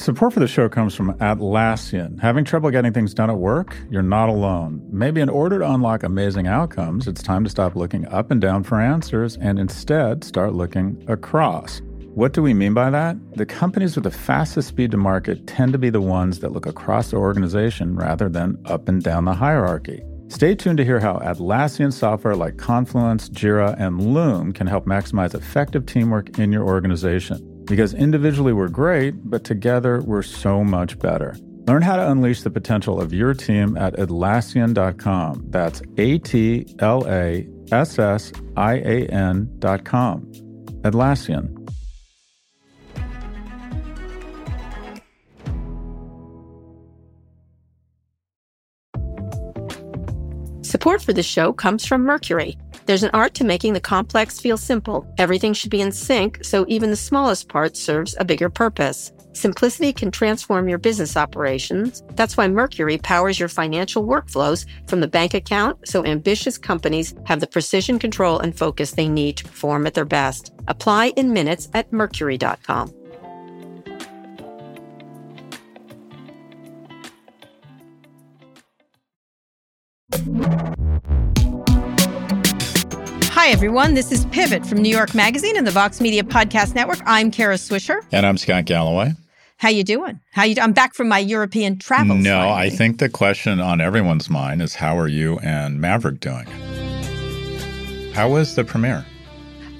Support for the show comes from Atlassian. Having trouble getting things done at work? You're not alone. Maybe in order to unlock amazing outcomes, it's time to stop looking up and down for answers and instead start looking across. What do we mean by that? The companies with the fastest speed to market tend to be the ones that look across the organization rather than up and down the hierarchy. Stay tuned to hear how Atlassian software like Confluence, Jira, and Loom can help maximize effective teamwork in your organization. Because individually we're great, but together we're so much better. Learn how to unleash the potential of your team at Atlassian.com. That's A T L A S S I A N.com. Atlassian. Support for the show comes from Mercury. There's an art to making the complex feel simple. Everything should be in sync, so even the smallest part serves a bigger purpose. Simplicity can transform your business operations. That's why Mercury powers your financial workflows from the bank account so ambitious companies have the precision control and focus they need to perform at their best. Apply in minutes at mercury.com. Hi, everyone. This is Pivot from New York Magazine and the Vox Media Podcast Network. I'm Kara Swisher. And I'm Scott Galloway. How you doing? How you? I'm back from my European travels. No, finally. I think the question on everyone's mind is how are you and Maverick doing? How was the premiere?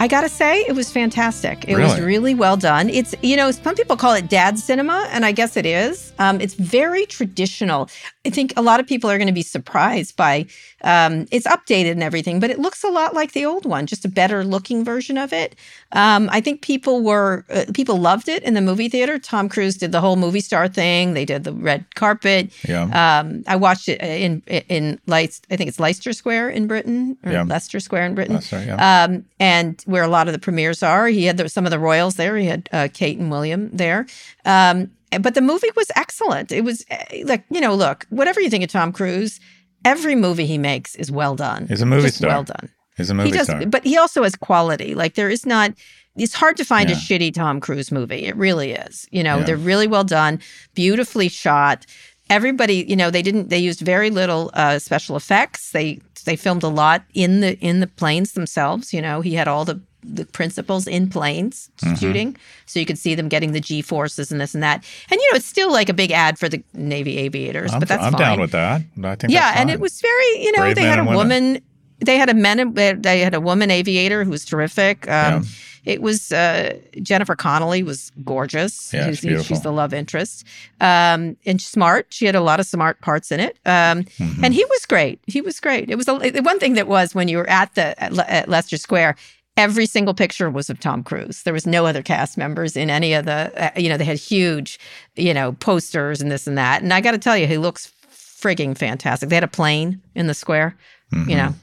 I gotta say, it was fantastic. It was Really? really well done. It's you know, some people call it dad cinema, and I guess it is. Um, it's very traditional. I think a lot of people are going to be surprised by. Um, it's updated and everything, but it looks a lot like the old one, just a better looking version of it. Um, I think people were uh, people loved it in the movie theater. Tom Cruise did the whole movie star thing. They did the red carpet. Yeah. Um, I watched it in in Leicester. I think it's Leicester Square in Britain or Yeah. Leicester Square in Britain. Leicester, yeah. Um, and where a lot of the premieres are, he had the, some of the royals there. He had uh, Kate and William there. Um, but the movie was excellent. It was eh, like you know, look, whatever you think of Tom Cruise, every movie he makes is well done. He's a movie Just star. Well done. He's a movie he does, star. but he also has quality. Like there is not. It's hard to find a shitty Tom Cruise movie. It really is. You know, Yeah. they're really well done, beautifully shot. Everybody, you know, they didn't. They used very little uh, special effects. They they filmed a lot in the in the planes themselves. You know, he had all the the principals in planes Mm-hmm. shooting, so you could see them getting the G forces and this and that. And you know, it's still like a big ad for the Navy aviators, I'm, but that's I'm fine down with that. I think yeah, and it was very, you know, Brave they had a woman, they had a men, they had a woman aviator who was terrific. Um, Yeah. It was uh, Jennifer Connelly was gorgeous. Yeah, she's beautiful. she's the love interest, um, and smart. She had a lot of smart parts in it, um, Mm-hmm. and he was great. He was great. It was a, the one thing that was when you were at the at, Le- at Leicester Square. Every single picture was of Tom Cruise. There was no other cast members in any of the, uh, you know, they had huge, you know, posters and this and that. And I got to tell you, he looks frigging fantastic. They had a plane in the square, Mm-hmm. you know,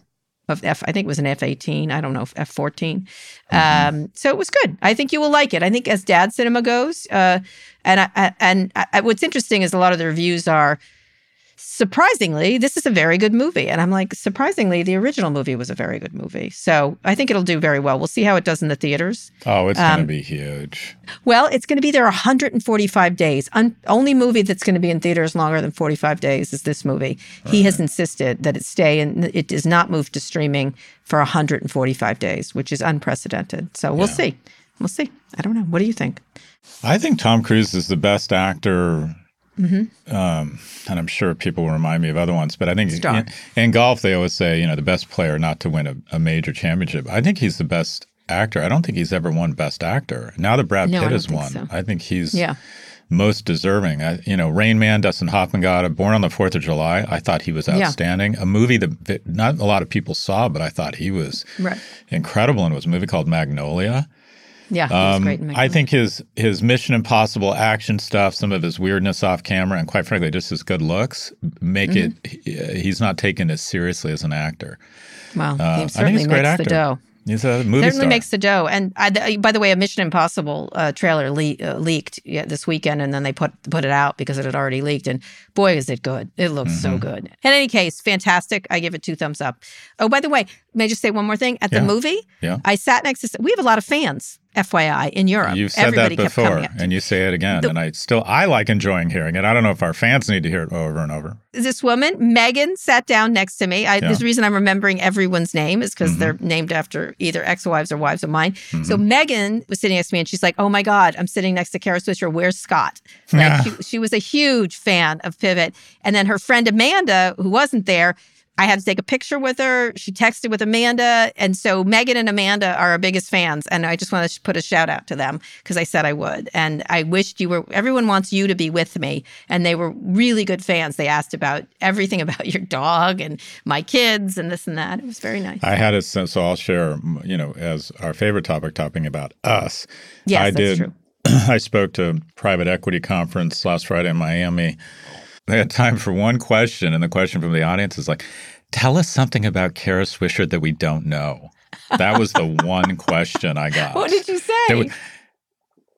of F. I think it was an F eighteen. I don't know, F 14 Mm-hmm. Um, so it was good. I think you will like it. I think as dad cinema goes, uh, and I, I- and I, what's interesting is a lot of the reviews are surprisingly this is a very good movie, and I'm like surprisingly the original movie was a very good movie. So I think it'll do very well. We'll see how it does in the theaters. oh, it's going to um, be huge. Well, it's going to be there 145 days. Un- only movie that's going to be in theaters longer than 45 days is this movie. He has insisted that it stay and it does not move to streaming for 145 days, which is unprecedented. So we'll Yeah. see. We'll see. I don't know. What do you think? I think Tom Cruise is the best actor. Mm-hmm. Um, and I'm sure people will remind me of other ones, but I think in, in golf they always say, you know, the best player not to win a, a major championship. I think he's the best actor. I don't think he's ever won Best Actor. Now that Brad No, Pitt has won, so. I think he's Yeah. most deserving. I, you know, Rain Man, Dustin Hoffman got it. Born on the Fourth of July. I thought he was Yeah. outstanding. A movie that, that not a lot of people saw, but I thought he was Right. incredible. And it was a movie called Magnolia. Yeah. Um, great in I think his his Mission Impossible action stuff, some of his weirdness off camera, and quite frankly, just his good looks make Mm-hmm. it. he- He's not taken as seriously as an actor. Well, Uh, I he think certainly he's a great makes actor. the dough. He's a movie certainly star. makes the dough. And I, th- by the way, a Mission Impossible uh, trailer le- uh, leaked yeah, this weekend, and then they put put it out because it had already leaked. And boy, is it good! It looks Mm-hmm. so good. In any case, fantastic. I give it two thumbs up. Oh, by the way, may I just say one more thing? At Yeah. the movie, Yeah. I sat next to. We have a lot of fans FYI, in Europe. You've said Everybody that before, and you say it again, and I still I like enjoying hearing it. I don't know if our fans need to hear it over and over. this woman, Megan, sat down next to me. I, Yeah. A reason I'm remembering everyone's name is because Mhm. they're named after either ex-wives or wives of mine. So Mhm. Megan was sitting next to me and she's like, "Oh my God, I'm sitting next to Kara Swisher. Where's Scott?" Like Yeah. she, she was a huge fan of Pivot. And then her friend Amanda, who wasn't there, I had to take a picture with her. She texted with Amanda. And so Megan and Amanda are our biggest fans. And I just want to put a shout out to them because I said I would. And I wished you were, everyone wants you to be with me. And they were really good fans. They asked about everything about your dog and my kids and this and that. It was very nice. I had a sense, so I'll share, you know, as our favorite topic, talking about us. Yes, I that's did. true. I spoke to a private equity conference last Friday in Miami. I had time for one question, and the question from the audience is like, "Tell us something about Kara Swisher that we don't know." That was the one question I got. What did you say? Would-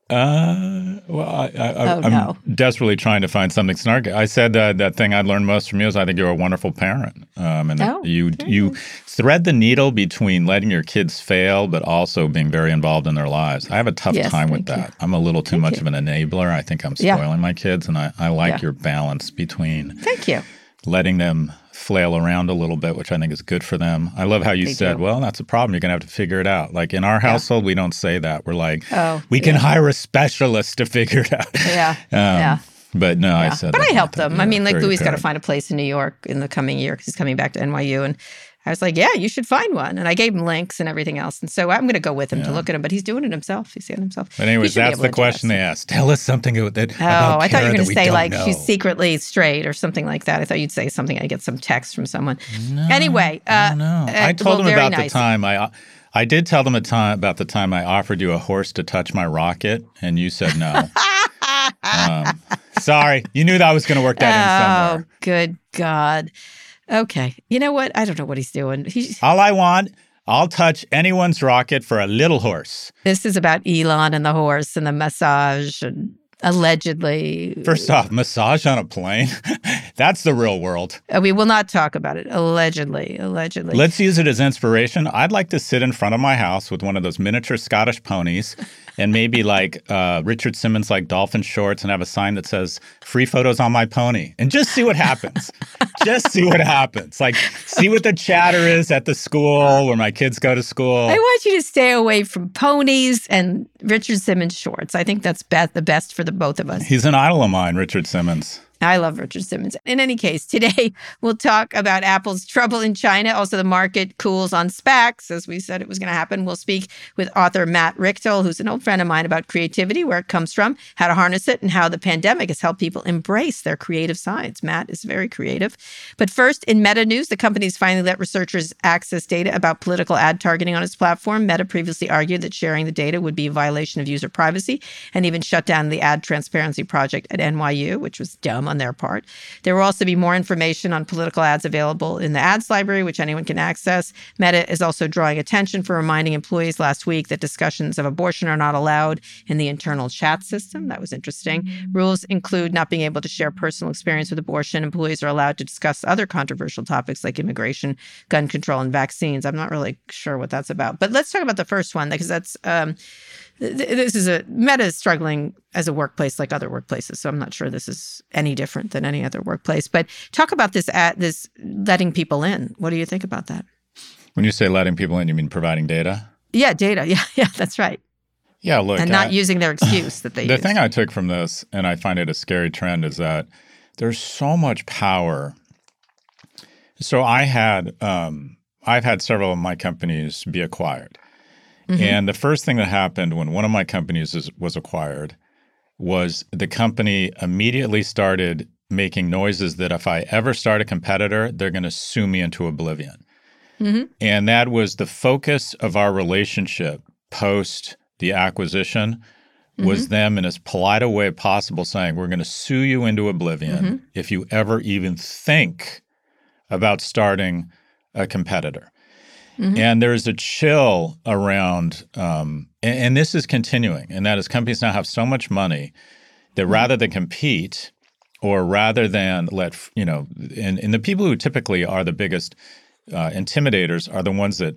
Uh, well, I, I, Oh, I'm no. desperately trying to find something snarky. I said that that thing I learned most from you is I think you're a wonderful parent, um, and Oh, you you thread the needle between letting your kids fail, but also being very involved in their lives. I have a tough Yes, time with thank you. that. I'm a little too Thank much you. of an enabler. I think I'm Yeah. spoiling my kids, and I, I like Yeah. your balance between Thank you. letting them flail around a little bit, which I think is good for them. I love how you They said, do. "Well, that's a problem. You're gonna have to figure it out." Like in our household, we don't say that. We're like, Oh, we can yeah. hire a specialist to figure it out. Yeah. Um, Yeah. But no, I said, but I helped them. I mean, like Louis got to find a place in New York in the coming year because he's coming back to NYU, and I was like, "Yeah, you should find one." And I gave him links and everything else, and so I'm going to go with him to look at him. But he's doing it himself. He's doing it himself. But anyways, that's the question they asked. Tell us something about that. Oh, I thought you were going to say like know. she's secretly straight or something like that. I thought you'd say something. I get some text from someone. No, Anyway, I uh, know. uh, I told well, them about nice. the time I. I did tell them a time about the time I offered you a horse to touch my rocket, and you said no. um, sorry, you knew that I was going to work that in oh, somewhere. good God. Okay, you know what? I don't know what he's doing. He's, All I want, I'll touch anyone's rocket for a little horse. this is about Elon and the horse and the massage and allegedly. First off, massage on a plane. That's the real world. Uh, we will not talk about it. Allegedly, allegedly. Let's use it as inspiration. I'd like to sit in front of my house with one of those miniature Scottish ponies and maybe like uh, Richard Simmons, like dolphin shorts, and have a sign that says free photos on my pony and just see what happens. just see what happens. Like, see what the chatter is at the school where my kids go to school. I want you to stay away from ponies and Richard Simmons shorts. I think that's be- the best for the both of us. He's an idol of mine, Richard Simmons. I love Richard Simmons. In any case, today we'll talk about Apple's trouble in China. Also, the market cools on SPACs, as we said it was going to happen. We'll speak with author Matt Richtel, who's an old friend of mine, about creativity, where it comes from, how to harness it, and how the pandemic has helped people embrace their creative sides. Matt is very creative. But first, in Meta news, the company's finally let researchers access data about political ad targeting on its platform. Meta previously argued that sharing the data would be a violation of user privacy and even shut down the Ad Transparency Project at NYU, which was dumb on their part. There will also be more information on political ads available in the ads library, which anyone can access. Meta is also drawing attention for reminding employees last week that discussions of abortion are not allowed in the internal chat system. That was interesting. Rules include not being able to share personal experience with abortion. Employees are allowed to discuss other controversial topics like immigration, gun control, and vaccines. I'm not really sure what that's about. But let's talk about the first one because that's um, this is a Meta is struggling as a workplace like other workplaces. So I'm not sure this is any different than any other workplace. But talk about this at this letting people in. What do you think about that? When you say letting people in, you mean providing data? Yeah, data. Yeah, yeah, that's right. Yeah, look. and not I- using their excuse that they the use. thing I took from this, and I find it a scary trend, is that there's so much power. So I had, um, I've had several of my companies be acquired, Mhm. and the first thing that happened when one of my companies is, was acquired was the company immediately started making noises that if I ever start a competitor, they're going to sue me into oblivion. Mhm. And that was the focus of our relationship post the acquisition was Mm-hmm. them in as polite a way possible saying, We're going to sue you into oblivion Mm-hmm. if you ever even think about starting a competitor. Mhm. And there's a chill around, um, and, and this is continuing, and that is companies now have so much money that Mm-hmm. rather than compete or rather than let, you know, and, and the people who typically are the biggest uh, intimidators are the ones that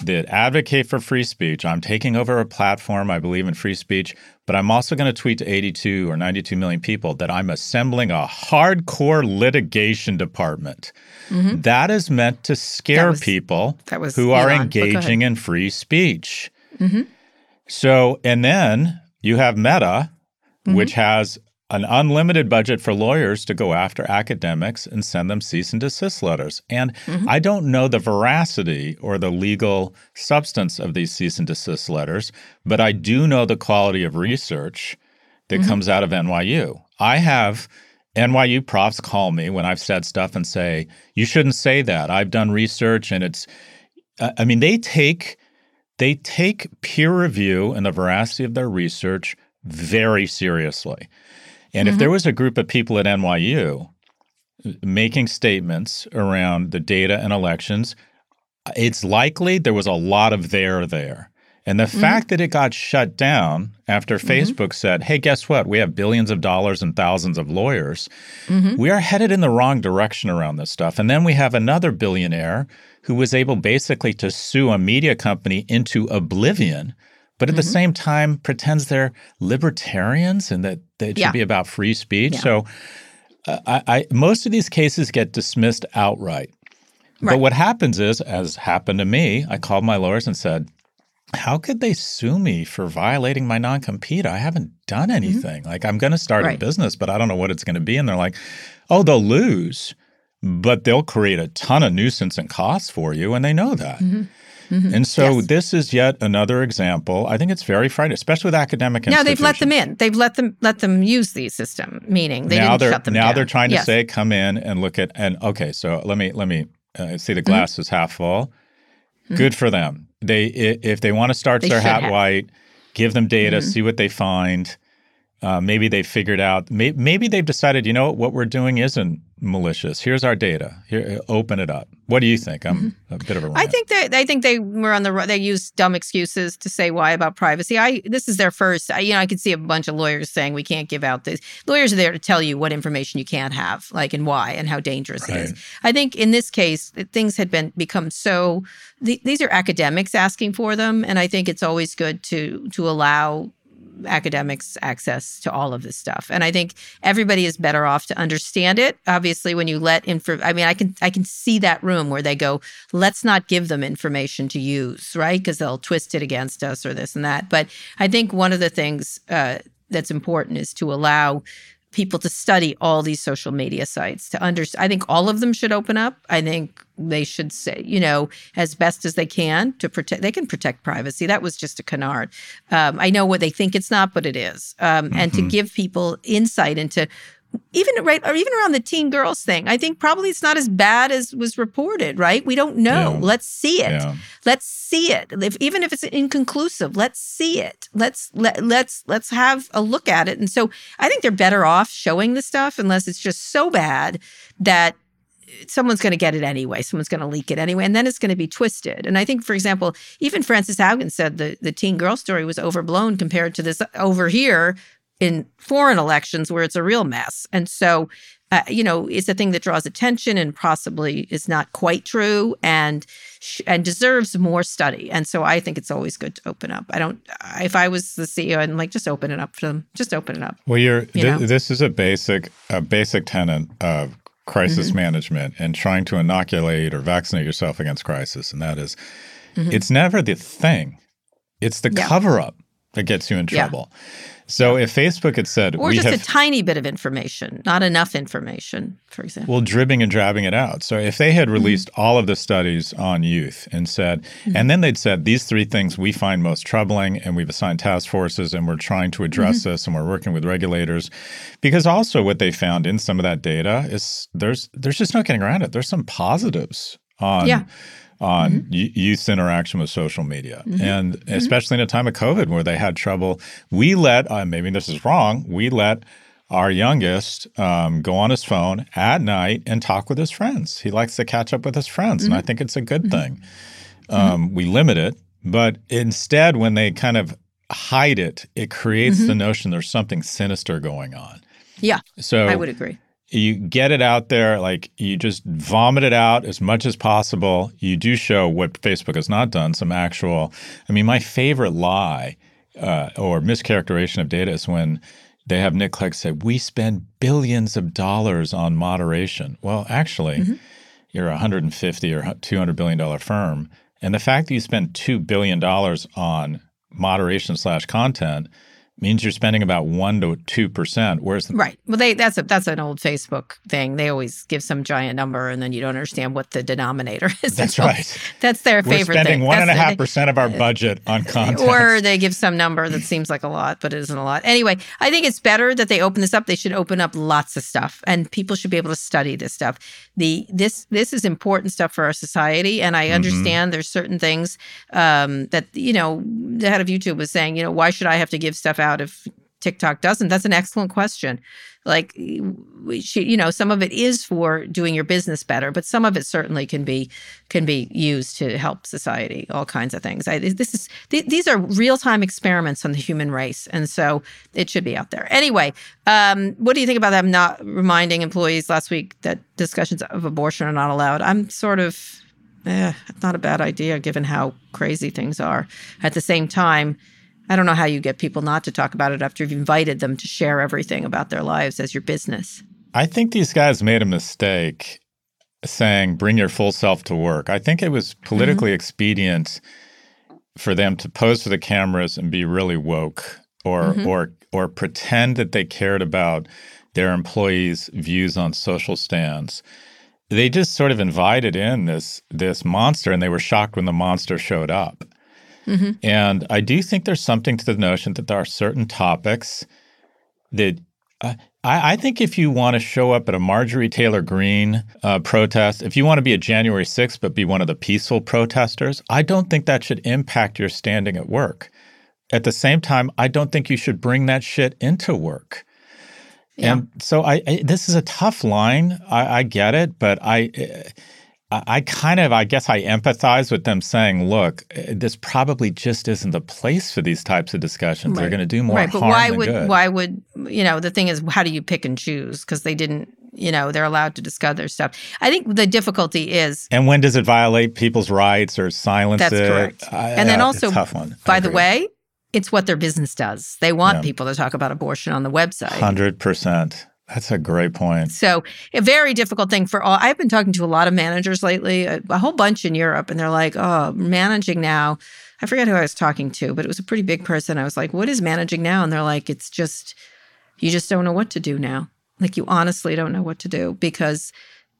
that advocate for free speech. I'm taking over a platform. I believe in free speech, but I'm also going to tweet to 82 or 92 million people that I'm assembling a hardcore litigation department. Mm-hmm. That is meant to scare was, people was who are engaging in free speech. Mm-hmm. So, and then you have Meta, mm-hmm. which has an unlimited budget for lawyers to go after academics and send them cease and desist letters. And mm-hmm. I don't know the veracity or the legal substance of these cease and desist letters, but I do know the quality of research that mm-hmm. comes out of NYU. I have NYU profs call me when I've said stuff and say, you shouldn't say that. I've done research and it's, I mean, they take they take peer review and the veracity of their research very seriously. And mm-hmm. if there was a group of people at NYU making statements around the data and elections, it's likely there was a lot of there there. And the mm-hmm. fact that it got shut down after mm-hmm. Facebook said, hey, guess what? We have billions of dollars and thousands of lawyers. Mm-hmm. We are headed in the wrong direction around this stuff. And then we have another billionaire who was able basically to sue a media company into oblivion but at mm-hmm. the same time pretends they're libertarians and that, that it should yeah. be about free speech. Yeah. So uh, I, I, most of these cases get dismissed outright. Right. But what happens is, as happened to me, I called my lawyers and said, how could they sue me for violating my non compete? I haven't done mm-hmm. anything. Mm-hmm. Like, I'm going to start right. a business, but I don't know what it's going to be. And they're like, oh, they'll lose, but they'll create a ton of nuisance and costs for you. And they know that. Mm-hmm. Mm-hmm. And so yes. this is yet another example. I think it's very frightening, especially with academic now they've let them in. They've let them let them use the system, meaning they now didn't shut them now down. they're trying to yes. say, come in and look at and okay. So let me let me uh, see the glass mm-hmm. is half full. Mm-hmm. Good for them. They if they want to start their hat have. white, give them data, mm-hmm. see what they find. Uh, maybe they figured out. May, maybe they've decided. You know what we're doing isn't malicious. Here's our data. Here, open it up. What do you think? I'm mm-hmm. a bit of a. I think they. I think they were on the. They used dumb excuses to say why about privacy. I. This is their first. I, you know, I could see a bunch of lawyers saying we can't give out this. Lawyers are there to tell you what information you can't have, like and why, and how dangerous right. it is. I think in this case, things had been become so. these are academics asking for them, and I think it's always good to to allow academics access to all of this stuff. And I think everybody is better off to understand it. Obviously, when you let info, I mean, I can I can see that room where they go, let's not give them information to use, right? Because they'll twist it against us or this and that. But I think one of the things uh, that's important is to allow people to study all these social media sites to understand. I think all of them should open up. I think they should say, you know, as best as they can to protect. They can protect privacy. That was just a canard. Um, I know what they think it's not, but it is. Um, mm-hmm. And to mm-hmm. give people insight into even right or even around the teen girls thing i think probably it's not as bad as was reported right we don't know yeah. let's see it yeah. let's see it if, even if it's inconclusive let's see it let's let, let's let's have a look at it and so i think they're better off showing the stuff unless it's just so bad that someone's going to get it anyway. Someone's going to leak it anyway, and then it's going to be twisted. And I think, for example, even Frances Haugen said the the teen girl story was overblown compared to this over here in foreign elections where it's a real mess. And so, uh, you know, it's a thing that draws attention and possibly is not quite true and sh- and deserves more study. And so, I think it's always good to open up. I don't. If I was the CEO, I'd like just open it up for them. Just open it up. Well, you're. You th- this is a basic a basic tenet of crisis mm-hmm. management and trying to inoculate or vaccinate yourself against crisis, and that is, mm-hmm. it's never the thing; it's the yeah. cover up that gets you in trouble. Yeah. So if Facebook had said, or just have, a tiny bit of information, not enough information, for example. Well, dribbing and drabbing it out. So if they had mm-hmm. released mm-hmm. all of the studies on youth and said, mm-hmm. and then they'd said these three things we find most troubling, and we've assigned task forces, and we're trying to address mm-hmm. this, and we're working with regulators, because also what they found in some of that data is there's there's just no getting around it. There's some positives on. Yeah on mm-hmm. youth interaction with social media. Mm-hmm. And mm-hmm. especially in a time of COVID where they had trouble, we let, uh, maybe this is wrong, we let our youngest um, go on his phone at night and talk with his friends. He likes to catch up with his friends, and I mm-hmm. think it's a good mm-hmm. thing. Um, we limit it, but instead, when they kind of hide it, it creates the notion there's something sinister going on. Yeah. So I would agree you get it out there, like you just vomit it out as much as possible. You do show what Facebook has not done, some actual. I mean, my favorite lie uh, or mischaracterization of data is when they have Nick Clegg say, We spend billions of dollars on moderation. Well, actually, mm-hmm. you're a 150 or 200 billion dollar firm. And the fact that you spend $2 billion on moderation slash content means you're spending about one to two percent. Whereas the- right, well, they that's a that's an old Facebook thing. They always give some giant number, and then you don't understand what the denominator is. That's right. That's their We're favorite. spending thing. one that's and a half percent of our budget on content, or they give some number that seems like a lot, but it isn't a lot. Anyway, I think it's better that they open this up. They should open up lots of stuff, and people should be able to study this stuff. The this this is important stuff for our society, and I mm-hmm. understand mm-hmm. there's certain things um, that you know the head of YouTube was saying. You know, why should I have to give stuff out if TikTok doesn't? That's an excellent question. Like, should, you know, some of it is for doing your business better, but some of it certainly can be can be used to help society. All kinds of things. I, this is th- these are real time experiments on the human race, and so it should be out there. Anyway, um, what do you think about them not reminding employees last week that discussions of abortion are not allowed? I'm sort of. Eh, not a bad idea given how crazy things are. At the same time, I don't know how you get people not to talk about it after you've invited them to share everything about their lives as your business. I think these guys made a mistake saying bring your full self to work. I think it was politically mm-hmm. expedient for them to pose for the cameras and be really woke or mm-hmm. or or pretend that they cared about their employees' views on social stands. They just sort of invited in this this monster and they were shocked when the monster showed up. Mm-hmm. And I do think there's something to the notion that there are certain topics that uh, I, I, think if you want to show up at a Marjorie Taylor Greene uh, protest, if you want to be a January 6th but be one of the peaceful protesters, I don't think that should impact your standing at work. At the same time, I don't think you should bring that shit into work. Yeah. And so I, I, this is a tough line. I, I get it, but I I kind of, I guess I empathize with them saying, look, eh, this probably just isn't the place for these types of discussions. Right. They're going to do more right, but why would, good. Why would, you know, the thing is, how do you pick and choose? Because they didn't, you know, they're allowed to discuss their stuff. I think the difficulty is. And when does it violate people's rights or silence that's it? correct. I, and then also, tough one. by the way, it's what their business does. They want yeah. people to talk about abortion on the website. 100%. That's a great point. So, a very difficult thing for all. I've been talking to a lot of managers lately, a, a, whole bunch in Europe, and they're like, oh, managing now. I forget who I was talking to, but it was a pretty big person. I was like, what is managing now? And they're like, it's just, you just don't know what to do now. Like, you honestly don't know what to do because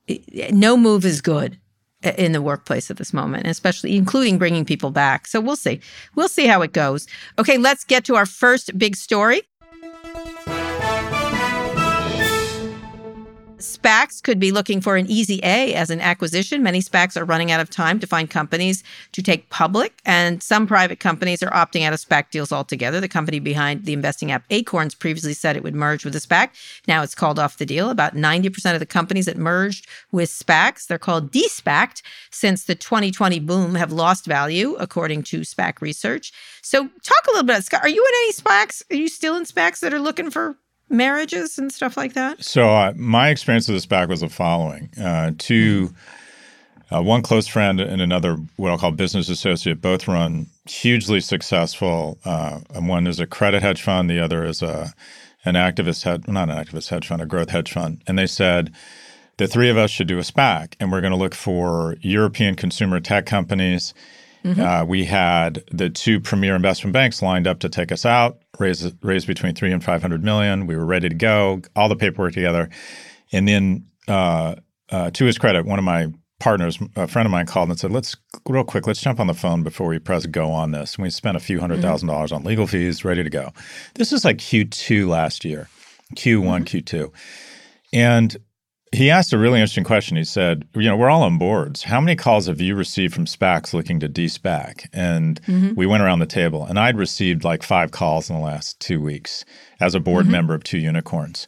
it, no move is good eh, in the workplace at this moment, especially including bringing people back. So, we'll see. We'll see how it goes. Okay, let's get to our first big story. SPACs could be looking for an easy A as an acquisition. Many SPACs are running out of time to find companies to take public, and some private companies are opting out of SPAC deals altogether. The company behind the investing app Acorns previously said it would merge with a SPAC. Now it's called off the deal. About 90% of the companies that merged with SPACs, they're called de-SPACed since the 2020 boom, have lost value, according to SPAC research. So talk a little bit, about, Scott. Are you in any SPACs? Are you still in SPACs that are looking for marriages and stuff like that? So uh, my experience with this back was the following: uh, two, uh, one close friend and another what I'll call business associate, both run hugely successful. Uh, and one is a credit hedge fund, the other is a an activist hedge, not an activist hedge fund, a growth hedge fund, and they said. The three of us should do a SPAC, and we're going to look for European consumer tech companies Mm-hmm. Uh, we had the two premier investment banks lined up to take us out, raise raise between three and five hundred million. We were ready to go, all the paperwork together, and then uh, uh, to his credit, one of my partners, a friend of mine, called and said, "Let's real quick, let's jump on the phone before we press go on this." And we spent a few 100 thousand mm-hmm. dollars on legal fees, ready to go. This is like Q2 last year, Q1, mm-hmm. Q2, and he asked a really interesting question. He said, "You know, we're all on boards. How many calls have you received from SPACs looking to de-SPAC?" And mm-hmm. we went around the table, and I'd received like five calls in the last two weeks as a board mm-hmm. member of two unicorns.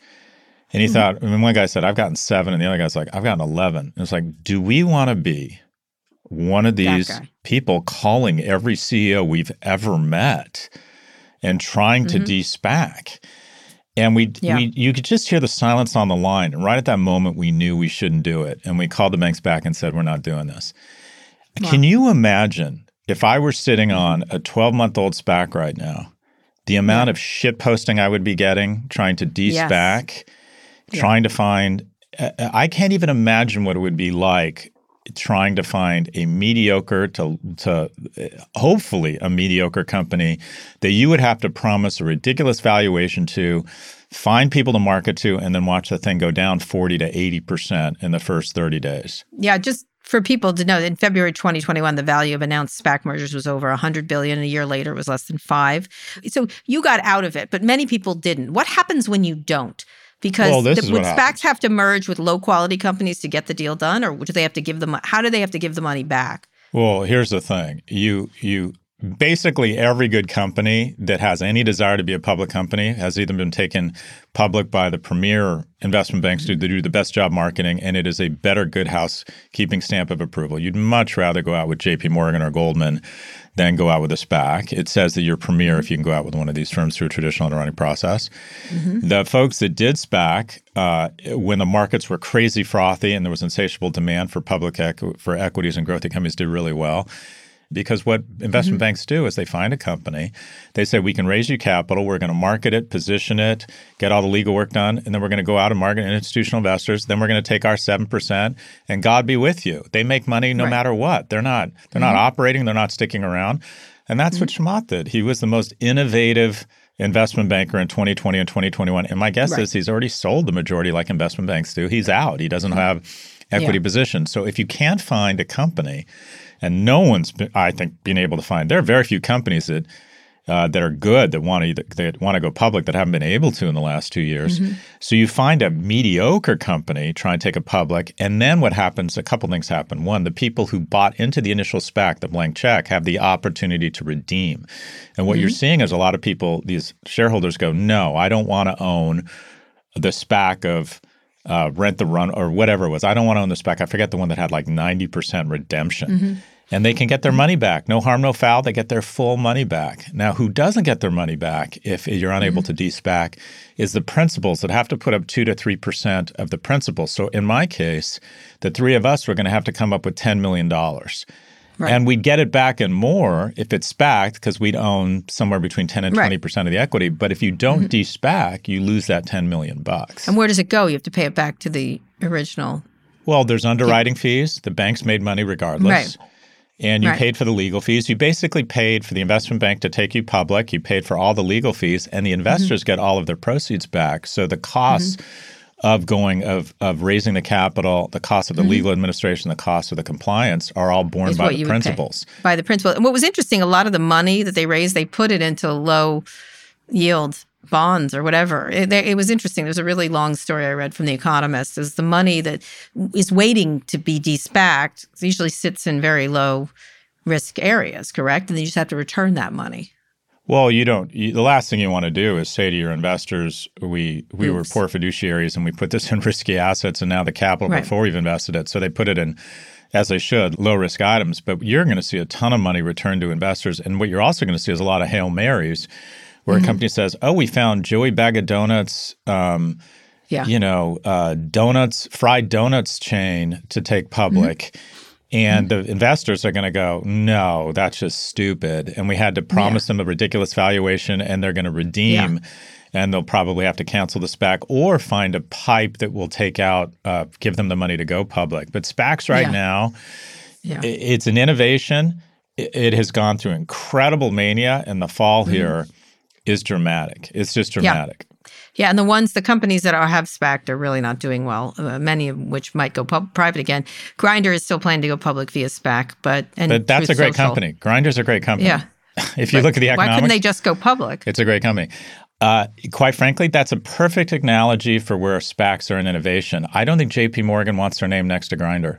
And he mm-hmm. thought, I mean, one guy said, "I've gotten seven, and the other guy's like, "I've gotten 11. And it's like, do we want to be one of these people calling every CEO we've ever met and trying to mm-hmm. de-SPAC? And we, Yeah. we, you could just hear the silence on the line. And right at that moment, we knew we shouldn't do it. And we called the banks back and said, we're not doing this. Can you imagine if I were sitting on a 12 month old SPAC right now, the amount of shit posting I would be getting trying to Yes. de-SPAC, trying to find, I can't even imagine what it would be like trying to find a mediocre to to hopefully a mediocre company that you would have to promise a ridiculous valuation to find people to market to and then watch the thing go down 40 to 80% in the first 30 days Yeah, just for people to know, in February 2021, the value of announced SPAC mergers was over 100 billion. A year later, it was less than five. So you got out of it, but many people didn't. What happens when you don't? Because Well, the, would SPACs happens. have to merge with low quality companies to get the deal done, or do they have to give them? How do they have to give the money back? Well, here's the thing. You you basically every good company that has any desire to be a public company has either been taken public by the premier investment banks to mm-hmm. do the best job marketing and it is a better good housekeeping stamp of approval. You'd much rather go out with JP Morgan or Goldman than go out with a SPAC. It says that you're premier if you can go out with one of these firms through a traditional underwriting process. The folks that did SPAC, uh, when the markets were crazy frothy and there was insatiable demand for public equ- for equities and growth companies, did really well. Because what investment mm-hmm. banks do is they find a company, they say, we can raise you capital, we're going to market it, position it, get all the legal work done, and then we're going to go out and market to institutional investors. Then we're going to take our 7%, and God be with you. They make money no Right. matter what. They're not, they're not mm-hmm. operating, they're not sticking around. And that's what mm-hmm. Chamath did. He was the most innovative investment banker in 2020 and 2021. And my guess Right. is he's already sold the majority like investment banks do. He's out. He doesn't have equity Yeah. positions. So if you can't find a company, and no one's, been, I think, been able to find. There are very few companies that uh, that are good that want to that want to go public that haven't been able to in the last two years. So you find a mediocre company trying to take it public, and then what happens? A couple things happen. One, the people who bought into the initial SPAC, the blank check, have the opportunity to redeem. And what you're seeing is a lot of people, these shareholders, go, "No, I don't want to own the SPAC of." Uh, rent the run or whatever it was. I don't want to own the spec. I forget the one that had like 90% redemption and they can get their money back. No harm, no foul. They get their full money back. Now, who doesn't get their money back if you're unable to de-SPAC is the principals that have to put up two to three percent of the principal. So in my case, the three of us were going to have to come up with ten million dollars. And we'd get it back and more if it's SPACed because we'd own somewhere between 10 and 20% of the equity. But if you don't de-SPAC, you lose that 10 million bucks. And where does it go? You have to pay it back to the original. Well, there's underwriting fees. The banks made money regardless. Right. And you Right. paid for the legal fees. You basically paid for the investment bank to take you public. You paid for all the legal fees, and the investors Mm-hmm. get all of their proceeds back. So the costs of going of of raising the capital, the cost of the legal administration, the cost of the compliance are all borne Mm-hmm. Is by the principals. by the principal. And what was interesting, a lot of the money that they raised, they put it into low yield bonds or whatever. It, they- it was interesting. There's a really long story I read from The Economist. Is the money that is waiting to be despacked usually sits in very low risk areas, correct? And then you just have to return that money. Well, you don't. You, the last thing you want to do is say to your investors, "We we were poor fiduciaries and we put this in risky assets, and now the capital Right. before we've invested it." So they put it in, as they should, low risk items. But you're going to see a ton of money returned to investors, and what you're also going to see is a lot of hail marys, where Mm-hmm. a company says, "Oh, we found Joey Bag of Donuts." Um, Yeah. you know, uh, donuts, fried donuts chain to take public. And the investors are going to go, no, that's just stupid. And we had to promise them a ridiculous valuation and they're going to redeem. And they'll probably have to cancel the SPAC or find a pipe that will take out, uh, give them the money to go public. But SPACs right Yeah. now, Yeah. it's an innovation. It has gone through incredible mania, and the fall here is dramatic. It's just dramatic. Yeah, and the ones, the companies that are have SPACed are really not doing well. Uh, many of which might go pub- private again. Grindr is still planning to go public via SPAC, but and But that's a great Social. company. Grindr's a great company. Yeah. if you look at the economics, Why couldn't they just go public? it's a great company. Uh, quite frankly, that's a perfect analogy for where SPACs are an innovation. I don't think JP Morgan wants their name next to Grindr.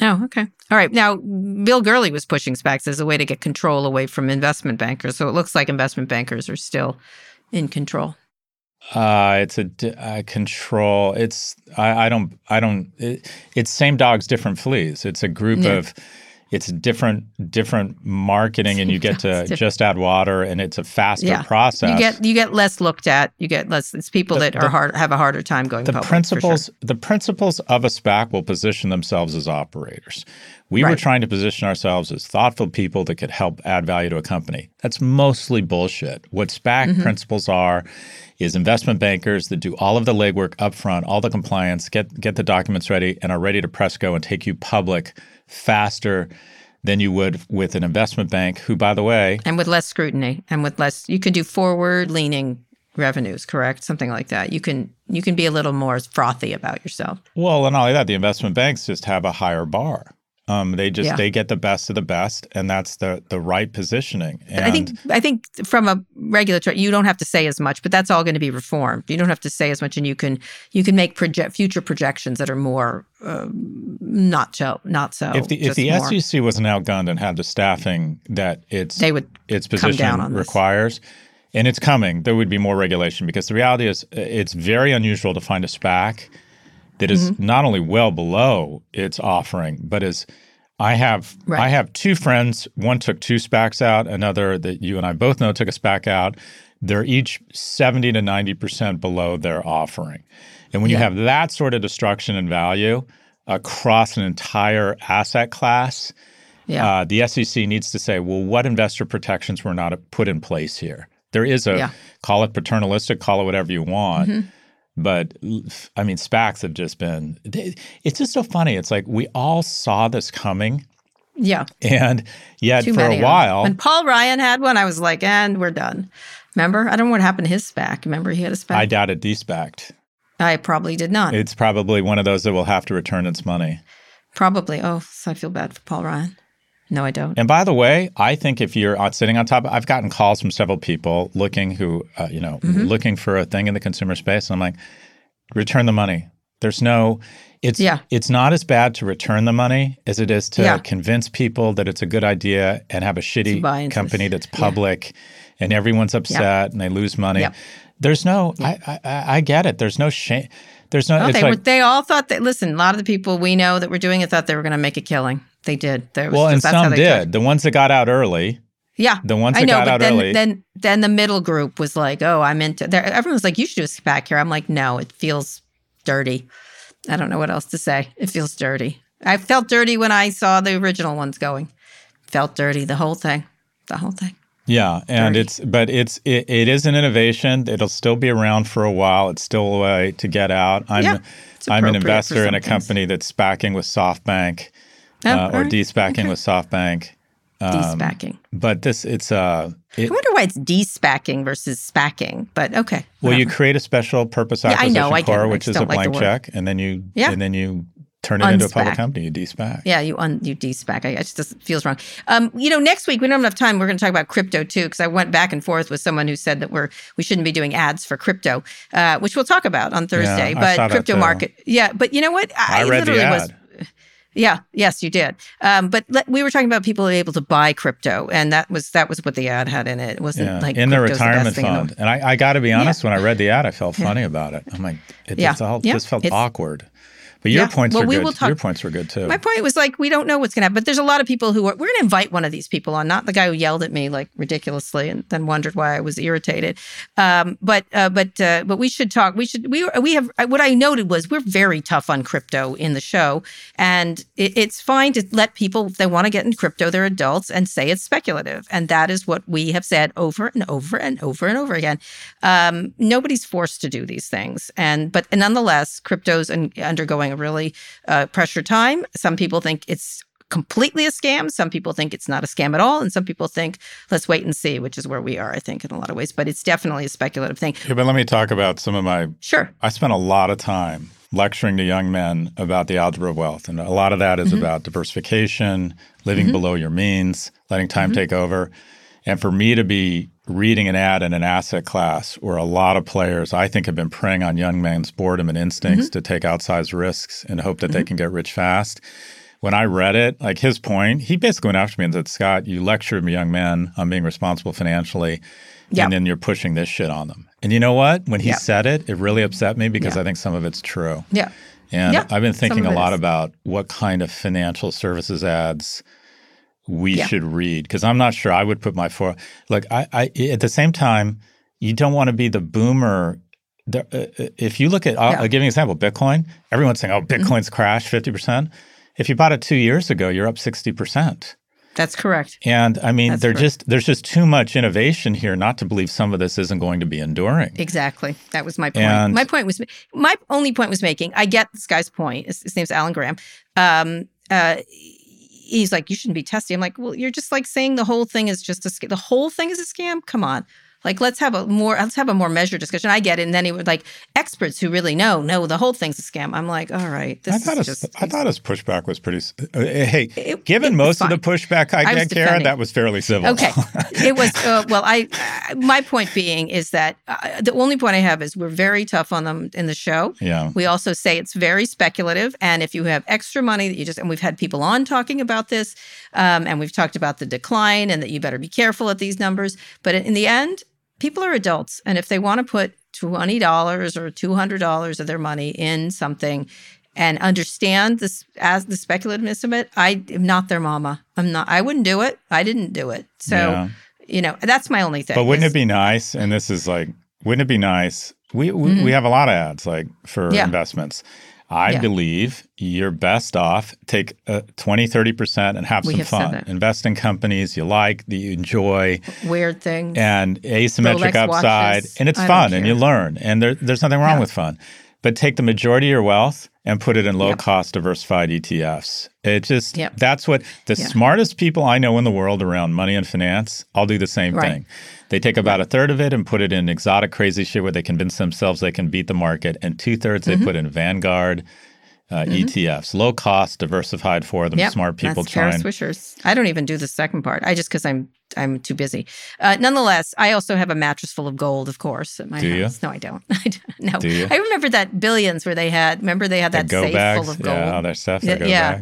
Oh, okay. All right. Now, Bill Gurley was pushing SPACs as a way to get control away from investment bankers. So it looks like investment bankers are still in control. Uh, it's a uh control. It's I, I don't I don't. It, it's same dogs, different fleas. It's a group Yeah. of it's different different marketing and you get to just add water and it's a faster Yeah. process. You get you get less looked at. You get less. It's people The- that the- are hard have a harder time going the public. principles sure. the principals of a SPAC will position themselves as operators. We were trying to position ourselves as thoughtful people that could help add value to a company. That's mostly bullshit. What SPAC Mm-hmm. principals are is investment bankers that do all of the legwork up front, all the compliance, get get the documents ready, and are ready to press go and take you public faster than you would with an investment bank who, by the way, and with less scrutiny and with less. You can do forward leaning revenues, correct? Something like that. You can you can be a little more frothy about yourself. Well, and not only that, the investment banks just have a higher bar. Um, they just Yeah. they get the best of the best, and that's the the right positioning. And I think I think from a regulatory, you don't have to say as much, but that's all going to be reformed. You don't have to say as much, and you can you can make project future projections that are more um, not so not so. if the if the more- SEC wasn't outgunned and had the staffing that its they would its position on this. requires, and it's coming, there would be more regulation because the reality is uh, it's very unusual to find a SPAC that is Mm-hmm. not only well below its offering, but is I have Right. I have two friends. One took two SPACs out. Another that you and I both know took a SPAC out. They're each seventy to ninety percent below their offering, and when you have that sort of destruction in value across an entire asset class, yeah uh, the SEC needs to say, well, what investor protections were not put in place here? There is a Yeah. call it paternalistic, call it whatever you want. Mm-hmm. But I mean, SPACs have just been, they- it's just so funny. It's like we all saw this coming. yeah. And yet, Too for a while, When Paul Ryan had one, I was like, and we're done. Remember? I don't know what happened to his SPAC. Remember he had a SPAC? I doubt it despacked. I probably did not. It's probably one of those that will have to return its money. probably. Oh, so I feel bad for Paul Ryan. No, I don't. And by the way, I think if you're sitting on top, I've gotten calls from several people looking who, uh, you know, Mm-hmm. looking for a thing in the consumer space. And I'm like, return the money. There's no, it's Yeah. it's not as bad to return the money as it is to Yeah. convince people that it's a good idea and have a shitty company that's public and everyone's upset and they lose money. Yeah. There's no, I, I I get it. There's no shame. There's no. It's they, like, were, they all thought that, listen, a lot of the people we know that were doing it thought they were going to make a killing. They did. There was well, and just, some did. The ones that got out early, Yeah. the ones I that know, got but out then, early. then then the middle group was like, "Oh, I'm into." There, everyone was like, "You should do a SPAC here." I'm like, "No, it feels dirty." I don't know what else to say. It feels dirty. I felt dirty when I saw the original ones going. Felt dirty. The whole thing. The whole thing. Yeah, and Dirty. it's but it's it, it is an innovation. It'll still be around for a while. It's still a way to get out. I'm Yeah, I'm an investor in a things. company that's backing with SoftBank Oh, uh, or right. de-SPACing with SoftBank. De-SPACing. But this it's uh it, I wonder why it's de-SPACing versus spacking. But okay. well you create a special purpose acquisition know, I core, I which just is a like blank check, and then you Yeah. and then you turn it into a public company. You de-SPAC. Yeah, you un you de-SPAC. I, it just feels wrong. Um, you know, next week we don't have enough time. We're going to talk about crypto too, because I went back and forth with someone who said that we're we shouldn't be doing ads for crypto, uh, which we'll talk about on Thursday. I but crypto market, yeah. But you know what? I read the literally ad. was. Yeah. Yes, you did. Um, but we were talking about people able to buy crypto, and that was that was what the ad had in it. It wasn't Yeah, like in the retirement the fund, and I, I got to be honest. When I read the ad, I felt Yeah. funny about it. I'm like, it Yeah, just all yeah, just felt it's- awkward. But your Yeah, points well, were we good. will talk- your points were good too. My point was like we don't know what's going to happen, but there's a lot of people who are. We're going to invite one of these people on, not the guy who yelled at me like ridiculously and then wondered why I was irritated. Um, but uh, but uh, but we should talk. We should we we have what I noted was we're very tough on crypto in the show, and it, it's fine to let people if they want to get in crypto, they're adults, and say it's speculative, and that is what we have said over and over and over and over again. Um, nobody's forced to do these things, and but nonetheless, crypto's un- undergoing a really uh, pressure time. Some people think it's completely a scam. Some people think it's not a scam at all, and some people think let's wait and see, which is where we are, I think, in a lot of ways. But it's definitely a speculative thing. yeah, but let me talk about some of my. Sure. I spent a lot of time lecturing to young men about the algebra of wealth, and a lot of that is Mm-hmm. about diversification, living below your means, letting time take over, and for me to be reading an ad in an asset class where a lot of players I think have been preying on young men's boredom and instincts to take outsized risks and hope that they can get rich fast. When I read it, like his point, he basically went after me and said, Scott, you lectured young men on being responsible financially, Yeah. and then you're pushing this shit on them. And you know what? When he Yeah. said it, it really upset me because Yeah. I think some of it's true. Yeah. And I've been thinking a lot is. about what kind of financial services ads we Yeah. should read because I'm not sure I would put my four. Look, I, I at the same time, you don't want to be the boomer. The, uh, uh, if you look at, I'll, Yeah. Mm-hmm. I'll give you an example. Bitcoin. Everyone's saying, "Oh, Bitcoin's crashed fifty percent." If you bought it two years ago, you're up sixty percent. That's correct. And I mean, That's there correct. just there's just too much innovation here not to believe some of this isn't going to be enduring. Exactly. That was my point. And- my point was my only point was making. I get this guy's point. His, his name's Alan Graham. Um, uh, he's like, you shouldn't be testing. I'm like, well, you're just like saying the whole thing is just a scam. The whole thing is a scam. Come on. Like, let's have a more let's have a more measured discussion. I get it. And then he would like experts who really know, no, the whole thing's a scam. I'm like, all right, this I thought is his just I thought his pushback was pretty. uh, hey, It- given it most of the pushback I, I get, defending. that was fairly civil. Okay, it was uh, well. I uh, my point being is that uh, the only point I have is we're very tough on them in the show. yeah. We also say it's very speculative, and if you have extra money that you just and we've had people on talking about this, um, and we've talked about the decline and that you better be careful at these numbers. But in the end, people are adults, and if they want to put twenty dollars or two hundred dollars of their money in something. And understand this as the speculativeness of it. I am not their mama. I'm not. I wouldn't do it. I didn't do it. So Yeah. you know that's my only thing. But wouldn't is- it be nice? And this is like, wouldn't it be nice? We we, we have a lot of ads like for Mm-hmm. Yeah. investments. I Yeah. believe you're best off take uh, 20, 30% and have We some have fun. Invest in companies you like, that you enjoy, weird things? and asymmetric Rolex upside. watches. And it's I fun and you learn. And there, there's nothing wrong Yeah. with fun. But take the majority of your wealth and put it in low Yep. cost diversified ETFs. It just, Yep. that's what the Yeah. smartest people I know in the world around money and finance all do the same Right. thing. They take about a third of it and put it in exotic, crazy shit where they convince themselves they can beat the market, and two thirds Mm-hmm. they put in Vanguard uh, ETFs, low cost, diversified for them. Yep, Smart people that's trying. Swishers. I don't even do the second part. I just because I'm I'm too busy. Uh, nonetheless, I also have a mattress full of gold, of course, at my Do you? No, I don't. I don't. No, Do you? I remember that billions where they had. Remember they had The that go safe bags, full of gold. yeah, all their stuff. Yeah, That yeah.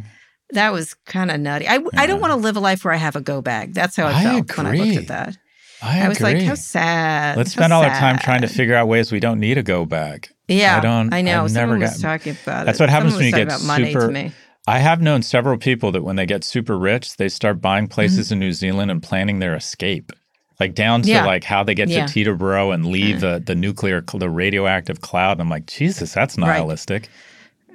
That was kind of nutty. I, I don't want to live a life where I have a go bag. That's how I, I felt when I looked at that. I, I, was like, how sad. Let's how spend all our time trying to figure out ways we don't need a go bag. Yeah, I don't- I know. I've Someone never was got- talking about That's it. what happens Someone when you get about money super- to me. I have known several people that when they get super rich, they start buying places Mm-hmm. in New Zealand and planning their escape. Like down to Yeah. like how they get Yeah. to Teterboro and leave the, the nuclear, the radioactive cloud. And I'm like, Jesus, that's nihilistic.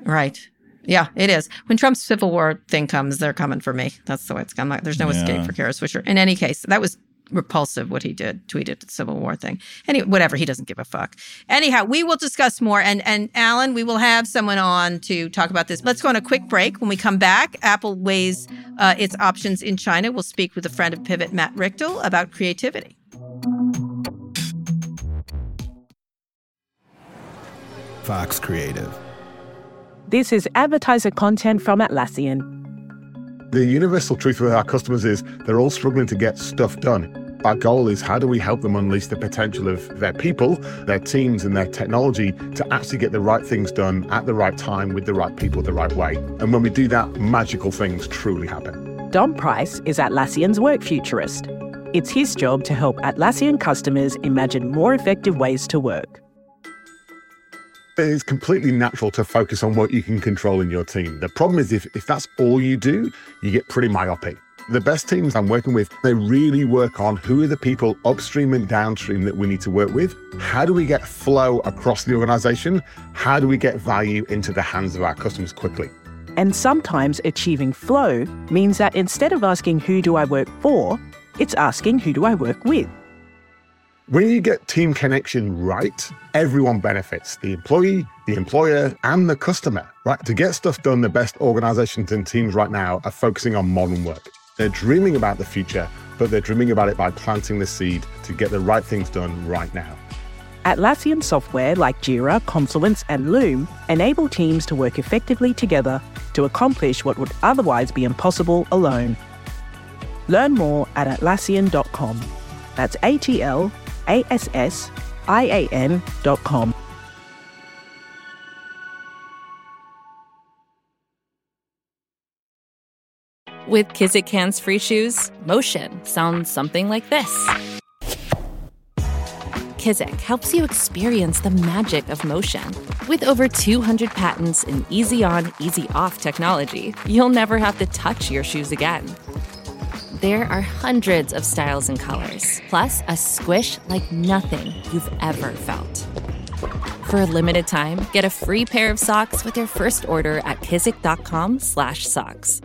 Right. Yeah, it is. When Trump's Civil War thing comes, they're coming for me. That's the way it's coming. There's no escape for Kara Swisher. In any case, that was repulsive what he did, tweeted the Civil War thing. Anyway, whatever, he doesn't give a fuck. Anyhow, we will discuss more. And and Alan, we will have someone on to talk about this. Let's go on a quick break. When we come back, Apple weighs uh, its options in China. We'll speak with a friend of Pivot, Matt Richtel, about creativity. Fox Creative. This is advertiser content from Atlassian. The universal truth with our customers is they're all struggling to get stuff done. Our goal is how do we help them unleash the potential of their people, their teams, and their technology to actually get the right things done at the right time with the right people the right way. And when we do that, magical things truly happen. Dom Price is Atlassian's work futurist. It's his job to help Atlassian customers imagine more effective ways to work. It's completely natural to focus on what you can control in your team. The problem is if, if that's all you do, you get pretty myopic. The best teams I'm working with, they really work on who are the people upstream and downstream that we need to work with. How do we get flow across the organization? How do we get value into the hands of our customers quickly? And sometimes achieving flow means that instead of asking who do I work for, it's asking who do I work with. When you get team connection right, everyone benefits the employee, the employer, and the customer, right? To get stuff done, the best organizations and teams right now are focusing on modern work. They're dreaming about the future, but they're dreaming about it by planting the seed to get the right things done right now. Atlassian software like Jira, Confluence, and Loom enable teams to work effectively together to accomplish what would otherwise be impossible alone. Learn more at Atlassian.com. That's A T L A S S I A N.com. With Kizik hands free shoes, motion sounds something like this. Kizik helps you experience the magic of motion. With over 200 patents and easy on, easy off technology, you'll never have to touch your shoes again. There are hundreds of styles and colors, plus a squish like nothing you've ever felt. For a limited time, get a free pair of socks with your first order at kizik.com/socks.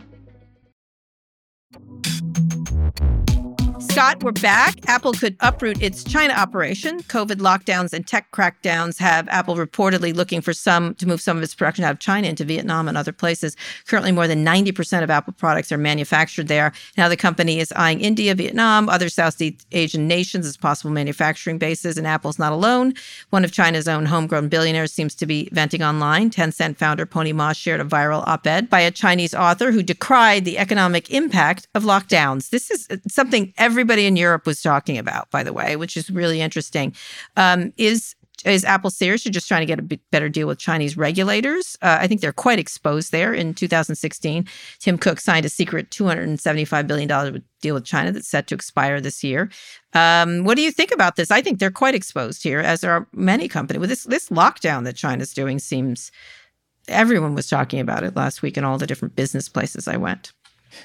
Scott, we're back. Apple could uproot its China operation. COVID lockdowns and tech crackdowns have Apple reportedly looking for some to move some of its production out of China into Vietnam and other places. Currently, more than 90% of Apple products are manufactured there. Now, the company is eyeing India, Vietnam, other Southeast Asian nations as possible manufacturing bases, and Apple's not alone. One of China's own homegrown billionaires seems to be venting online. Tencent founder Pony Ma shared a viral op ed by a Chinese author who decried the economic impact of lockdowns. This is uh, something every everybody in Europe was talking about, by the way, which is really interesting. Um, is is Apple seriously just trying to get a better deal with Chinese regulators? Uh, I think they're quite exposed there. In 2016, Tim Cook signed a secret $275 billion deal with China that's set to expire this year. Um, what do you think about this? I think they're quite exposed here, as are many companies. With this this lockdown that China's doing, seems everyone was talking about it last week in all the different business places I went.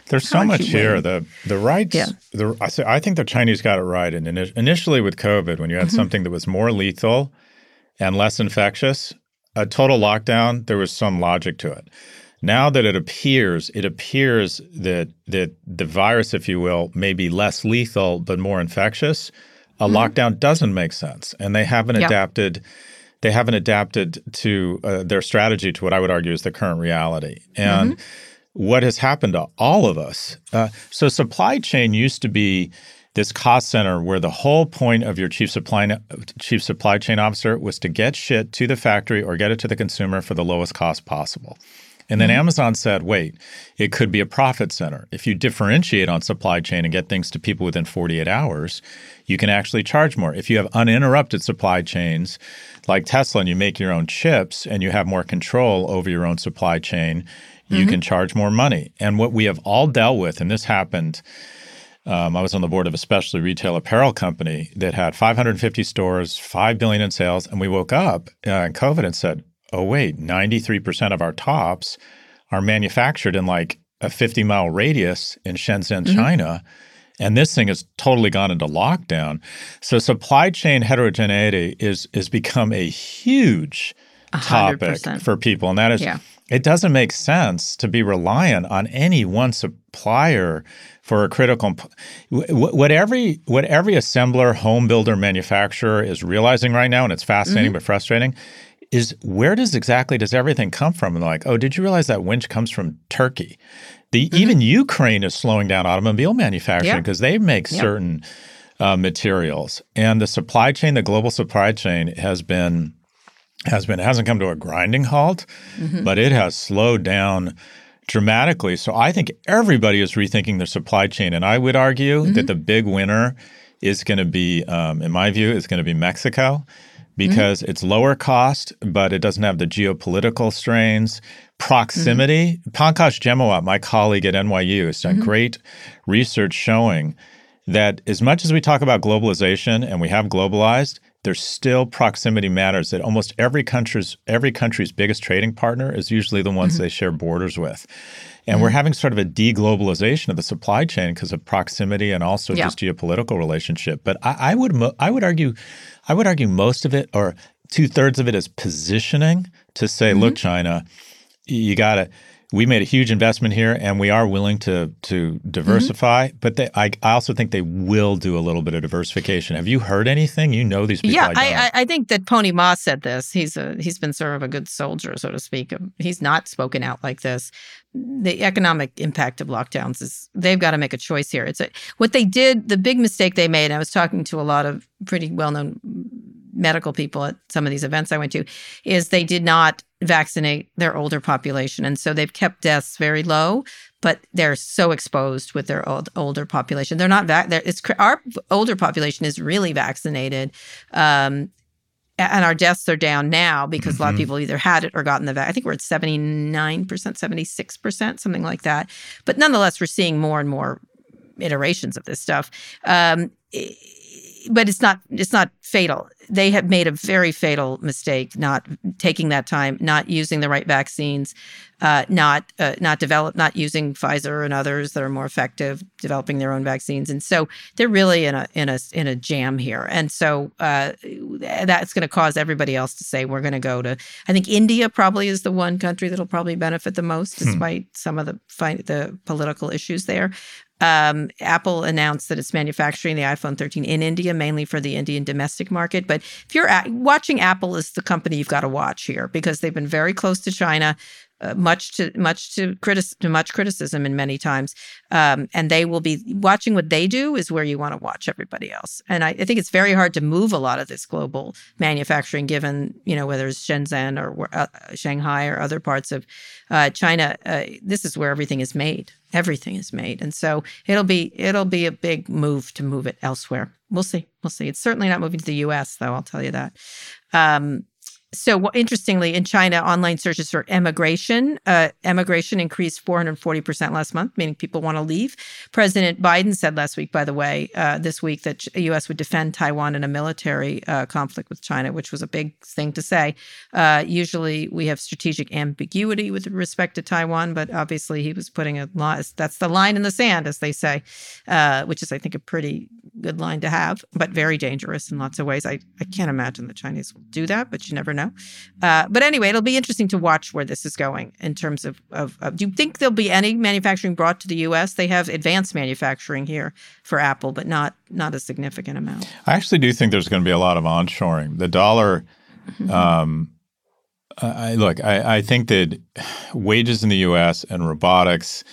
There's so much here. The the rights. Yeah. The, I, I think the Chinese got it right. And initially with COVID, when you had mm-hmm. something that was more lethal and less infectious, a total lockdown, there was some logic to it. Now that it appears, it appears that that the virus, if you will, may be less lethal but more infectious. A mm-hmm. lockdown doesn't make sense, and they haven't yep. adapted. They haven't adapted to uh, their strategy to what I would argue is the current reality, and. Mm-hmm what has happened to all of us. Uh, so, supply chain used to be this cost center where the whole point of your chief supply chief supply chain officer was to get shit to the factory or get it to the consumer for the lowest cost possible. And then mm-hmm. Amazon said, wait, it could be a profit center. If you differentiate on supply chain and get things to people within 48 hours, you can actually charge more. If you have uninterrupted supply chains like Tesla and you make your own chips and you have more control over your own supply chain, you mm-hmm. can charge more money. And what we have all dealt with, and this happened. Um, I was on the board of a specialty retail apparel company that had 550 stores, five billion in sales, and we woke up uh, in COVID and said, "Oh wait, 93% of our tops are manufactured in like a 50 mile radius in Shenzhen, mm-hmm. China." And this thing has totally gone into lockdown. So supply chain heterogeneity is is become a huge topic 100%. for people, and that is yeah it doesn't make sense to be reliant on any one supplier for a critical what every what every assembler home builder manufacturer is realizing right now and it's fascinating mm-hmm. but frustrating is where does exactly does everything come from and like oh did you realize that winch comes from turkey the mm-hmm. even ukraine is slowing down automobile manufacturing because yeah. they make yeah. certain uh, materials and the supply chain the global supply chain has been has been it hasn't come to a grinding halt, mm-hmm. but it has slowed down dramatically. So I think everybody is rethinking their supply chain, and I would argue mm-hmm. that the big winner is going to be, um, in my view, is going to be Mexico because mm-hmm. it's lower cost, but it doesn't have the geopolitical strains. Proximity. Mm-hmm. Pankaj Ghemawat, my colleague at NYU, has done mm-hmm. great research showing that as much as we talk about globalization and we have globalized, there's still proximity matters that almost every country's every country's biggest trading partner is usually the ones mm-hmm. they share borders with. And mm-hmm. we're having sort of a deglobalization of the supply chain because of proximity and also yeah. just geopolitical relationship. But I, I would I would argue I would argue most of it or two thirds of it is positioning to say, mm-hmm. look, China, you got to we made a huge investment here and we are willing to to diversify mm-hmm. but they, I, I also think they will do a little bit of diversification. Have you heard anything? You know these people yeah I, I, I, think that pony ma said this. He's a he's been sort of a good soldier so to speak he's not spoken out like this. The economic impact of lockdowns is they've got to make a choice here. It's a, what they did the big mistake they made i was talking to a lot of pretty well-known medical people at some of these events I went to is they did not vaccinate their older population. And so they've kept deaths very low, but they're so exposed with their old, older population. They're not vac- they're, it's our older population is really vaccinated. Um, and our deaths are down now because mm-hmm. a lot of mm-hmm. people either had it or gotten the vaccine. I think we're at 79%, 76%, something like that. But nonetheless, we're seeing more and more iterations of this stuff. Um, but it's not it's not fatal. They have made a very fatal mistake not taking that time, not using the right vaccines, uh, not uh, not develop, not using Pfizer and others that are more effective, developing their own vaccines, and so they're really in a in a in a jam here. And so uh, that's going to cause everybody else to say we're going to go to. I think India probably is the one country that'll probably benefit the most, hmm. despite hmm. some of the the political issues there. Um, Apple announced that it's manufacturing the iPhone 13 in India, mainly for the Indian domestic market. But if you're at, watching Apple, is the company you've got to watch here because they've been very close to China. Uh, much to much to, critis- to much criticism in many times, um, and they will be watching what they do is where you want to watch everybody else. And I, I, think it's very hard to move a lot of this global manufacturing, given you know whether it's Shenzhen or uh, Shanghai or other parts of uh, China. Uh, this is where everything is made. Everything is made, and so it'll be it'll be a big move to move it elsewhere. We'll see. We'll see. It's certainly not moving to the U.S. though. I'll tell you that. Um, so interestingly, in China, online searches for emigration, uh, emigration increased 440% last month, meaning people want to leave. President Biden said last week, by the way, uh, this week that the U.S. would defend Taiwan in a military uh, conflict with China, which was a big thing to say. Uh, usually, we have strategic ambiguity with respect to Taiwan, but obviously, he was putting a line. That's the line in the sand, as they say, uh, which is, I think, a pretty good line to have, but very dangerous in lots of ways. I, I can't imagine the Chinese will do that, but you never know. Uh, but anyway, it'll be interesting to watch where this is going in terms of, of, of, Do you think there'll be any manufacturing brought to the U.S.? They have advanced manufacturing here for Apple, but not not a significant amount. I actually do think there's going to be a lot of onshoring. The dollar. Mm-hmm. Um, I, look, I, I think that wages in the U.S. and robotics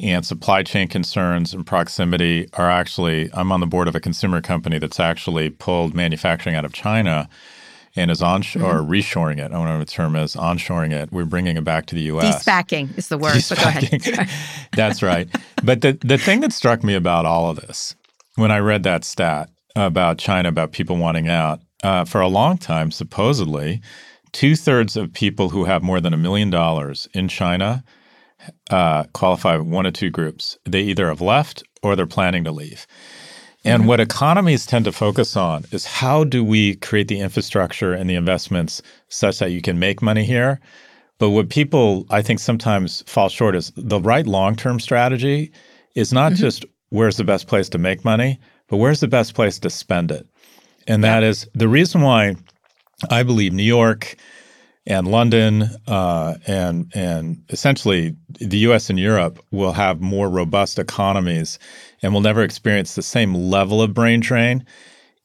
and supply chain concerns and proximity are actually i'm on the board of a consumer company that's actually pulled manufacturing out of china and is onshore mm-hmm. or reshoring it. I don't know what the term is, onshoring it. We're bringing it back to the U.S. De-SPACing is the word. But go ahead. That's right. But the the thing that struck me about all of this when I read that stat about China, about people wanting out, uh, for a long time, supposedly, two thirds of people who have more than a million dollars in China uh, qualify one of two groups. They either have left or they're planning to leave. And mm-hmm. what economies tend to focus on is how do we create the infrastructure and the investments such that you can make money here. But what people, I think, sometimes fall short is the right long term strategy is not mm-hmm. just where's the best place to make money, but where's the best place to spend it. And that yeah. is the reason why I believe New York, and London uh, and and essentially the U.S. and Europe will have more robust economies and will never experience the same level of brain drain.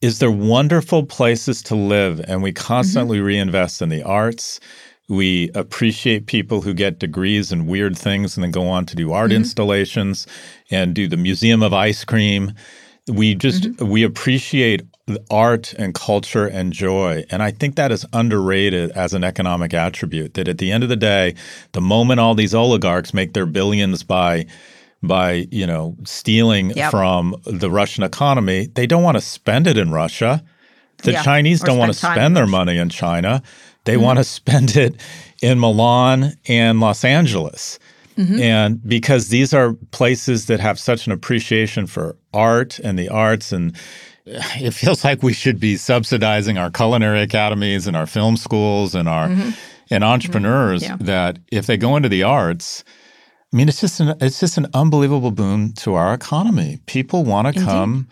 Is there wonderful places to live, and we constantly mm-hmm. reinvest in the arts. We appreciate people who get degrees in weird things and then go on to do art mm-hmm. installations and do the Museum of Ice Cream. We just mm-hmm. we appreciate art and culture and joy. And I think that is underrated as an economic attribute. That at the end of the day, the moment all these oligarchs make their billions by by you know stealing yep. from the Russian economy, they don't want to spend it in Russia. The yeah. Chinese don't want to spend their money in China. They mm-hmm. want to spend it in Milan and Los Angeles. Mm-hmm. And because these are places that have such an appreciation for art and the arts and it feels like we should be subsidizing our culinary academies and our film schools and our mm-hmm. and entrepreneurs mm-hmm. yeah. that if they go into the arts I mean it's just an it's just an unbelievable boon to our economy. People want to come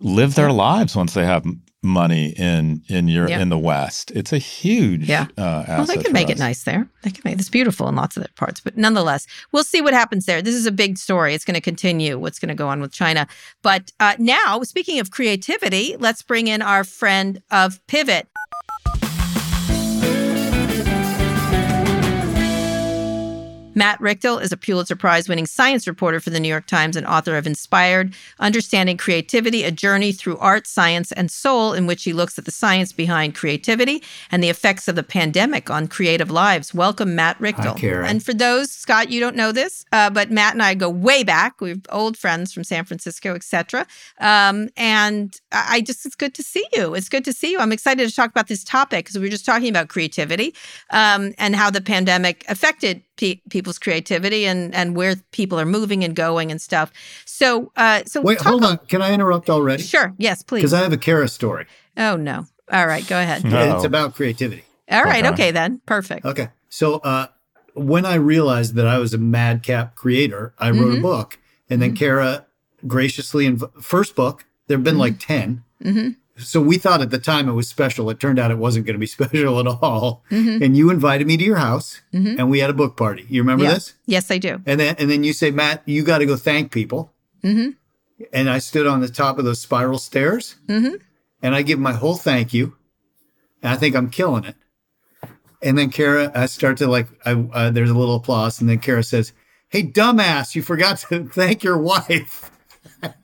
live their lives once they have money in in your yeah. in the West. It's a huge yeah. Uh, well, they can make us. it nice there. They can make it's beautiful in lots of their parts, but nonetheless, we'll see what happens there. This is a big story. It's going to continue. What's going to go on with China? But uh, now, speaking of creativity, let's bring in our friend of Pivot. Matt Richtel is a Pulitzer Prize winning science reporter for the New York Times and author of Inspired Understanding Creativity, a journey through art, science, and soul, in which he looks at the science behind creativity and the effects of the pandemic on creative lives. Welcome, Matt Richtel. Hi, Karen. And for those, Scott, you don't know this, uh, but Matt and I go way back. We're old friends from San Francisco, etc. Um, and I just, it's good to see you. It's good to see you. I'm excited to talk about this topic because we were just talking about creativity um, and how the pandemic affected pe- people's creativity and and where people are moving and going and stuff. So, uh, so wait, hold on. Can I interrupt already? Sure. Yes, please. Because I have a Kara story. Oh no. All right, go ahead. No. It's about creativity. All right, Okay. okay then. Perfect. Okay. So uh, when I realized that I was a madcap creator, I wrote a book, and then Kara graciously inv- first book. There have been like 10 So we thought at the time it was special. It turned out it wasn't going to be special at all. Mm-hmm. And you invited me to your house, mm-hmm. and we had a book party. You remember Yeah. this? Yes, I do. And then and then you say, Matt, you got to go thank people. Mm-hmm. And I stood on the top of those spiral stairs, and I give my whole thank you, and I think I'm killing it. And then Kara, I start to like, I, uh, there's a little applause, and then Kara says, "Hey, dumbass, you forgot to thank your wife."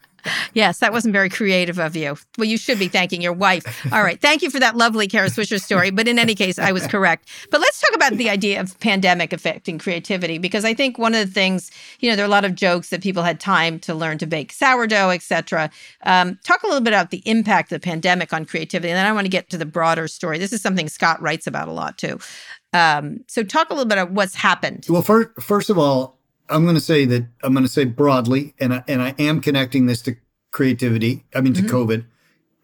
Yes, that wasn't very creative of you. Well, you should be thanking your wife. All right. Thank you for that lovely Kara Swisher story. But in any case, I was correct. But let's talk about the idea of pandemic affecting creativity, because I think one of the things, you know, there are a lot of jokes that people had time to learn to bake sourdough, et cetera. Um, talk a little bit about the impact of the pandemic on creativity. And then I want to get to the broader story. This is something Scott writes about a lot too. Um, so talk a little bit about what's happened. Well, first, first of all, I'm going to say that I'm going to say broadly, and I, and I am connecting this to creativity. I mean, to mm-hmm. COVID.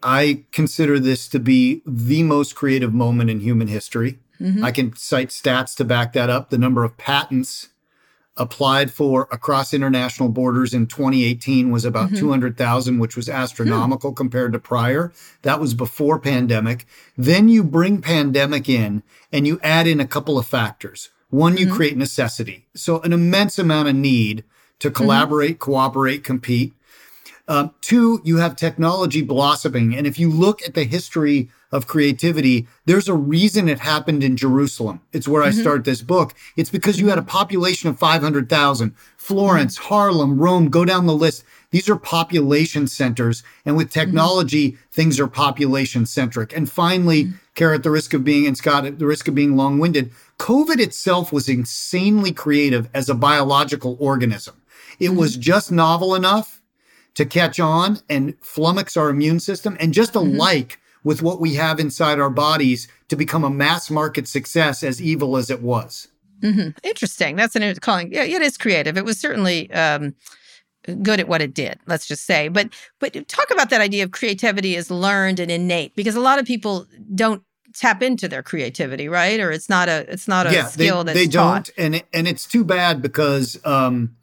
I consider this to be the most creative moment in human history. Mm-hmm. I can cite stats to back that up. The number of patents applied for across international borders in 2018 was about mm-hmm. 200,000, which was astronomical hmm. compared to prior. That was before pandemic. Then you bring pandemic in and you add in a couple of factors. One, you mm-hmm. create necessity. So an immense amount of need to mm-hmm. collaborate, cooperate, compete. Um, two, you have technology blossoming. And if you look at the history of creativity, there's a reason it happened in Jerusalem. It's where I mm-hmm. start this book. It's because you had a population of 500,000. Florence, Harlem, Rome, go down the list. These are population centers. And with technology, things are population centric. And finally, Kara, at the risk of being, and Scott, at the risk of being long winded, COVID itself was insanely creative as a biological organism. It was mm-hmm. just novel enough to catch on and flummox our immune system and just mm-hmm. alike with what we have inside our bodies to become a mass market success as evil as it was. Mm-hmm. Interesting. That's an it's calling. Yeah, it is creative. It was certainly um, good at what it did. Let's just say. But but talk about that idea of creativity is learned and innate because a lot of people don't tap into their creativity, right? Or it's not a it's not a yeah, skill they, that's they taught. don't, and it, and it's too bad because um,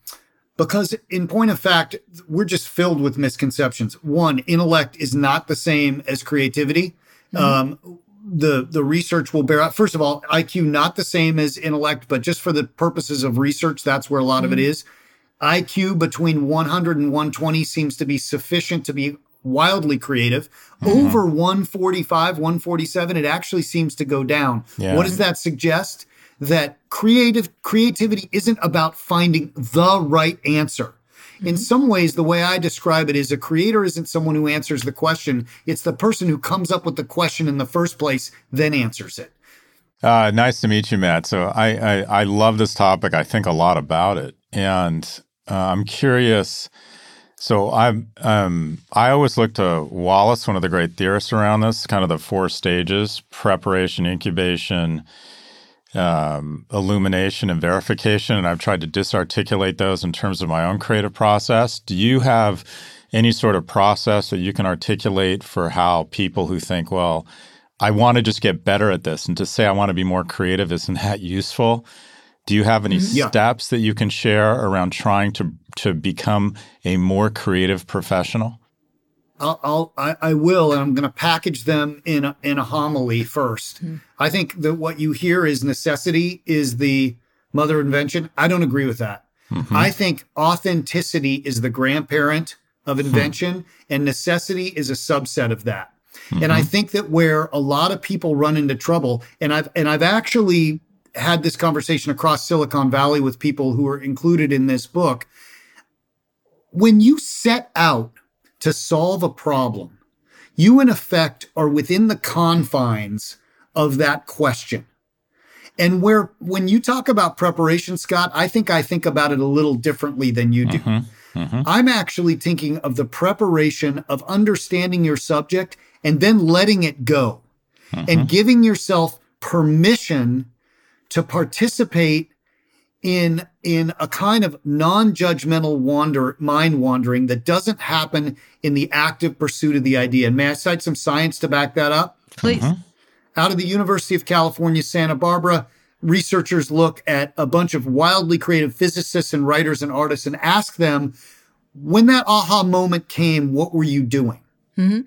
because in point of fact, we're just filled with misconceptions. One, intellect is not the same as creativity. Um, the the research will bear out. First of all, IQ not the same as intellect, but just for the purposes of research, that's where a lot of it is. IQ between 100 and 120 seems to be sufficient to be wildly creative. Over 145, 147, it actually seems to go down. Yeah. What does that suggest? That creative creativity isn't about finding the right answer. In some ways, the way I describe it is a creator isn't someone who answers the question. It's the person who comes up with the question in the first place, then answers it. Uh, nice to meet you, Matt. So I, I I love this topic. I think a lot about it, and uh, I'm curious. So I um I always look to Wallas, one of the great theorists around this, kind of the four stages: preparation, incubation, um, illumination, and verification. And I've tried to disarticulate those in terms of my own creative process. Do you have any sort of process that you can articulate for how people who think, well, I want to just get better at this, and to say I want to be more creative isn't that useful? Do you have any mm-hmm. Yeah. steps that you can share around trying to to become a more creative professional? I'll, I'll I, I will, and I'm going to package them in a, in a homily first. Mm-hmm. I think that what you hear is necessity is the mother invention. I don't agree with that. Mm-hmm. I think authenticity is the grandparent of hmm. invention, and necessity is a subset of that. And I think that where a lot of people run into trouble, and I've and I've actually had this conversation across Silicon Valley with people who are included in this book. When you set out to solve a problem, you in effect are within the confines of that question. And where when you talk about preparation, Scott, I think I think about it a little differently than you do. Mm-hmm. Mm-hmm. I'm actually thinking of the preparation of understanding your subject and then letting it go mm-hmm. and giving yourself permission to participate in in a kind of non-judgmental wander mind wandering that doesn't happen in the active pursuit of the idea. And may I cite some science to back that up? Please. Mm-hmm. Out of the University of California, Santa Barbara, researchers look at a bunch of wildly creative physicists and writers and artists and ask them, when that aha moment came, what were you doing? Mm-hmm.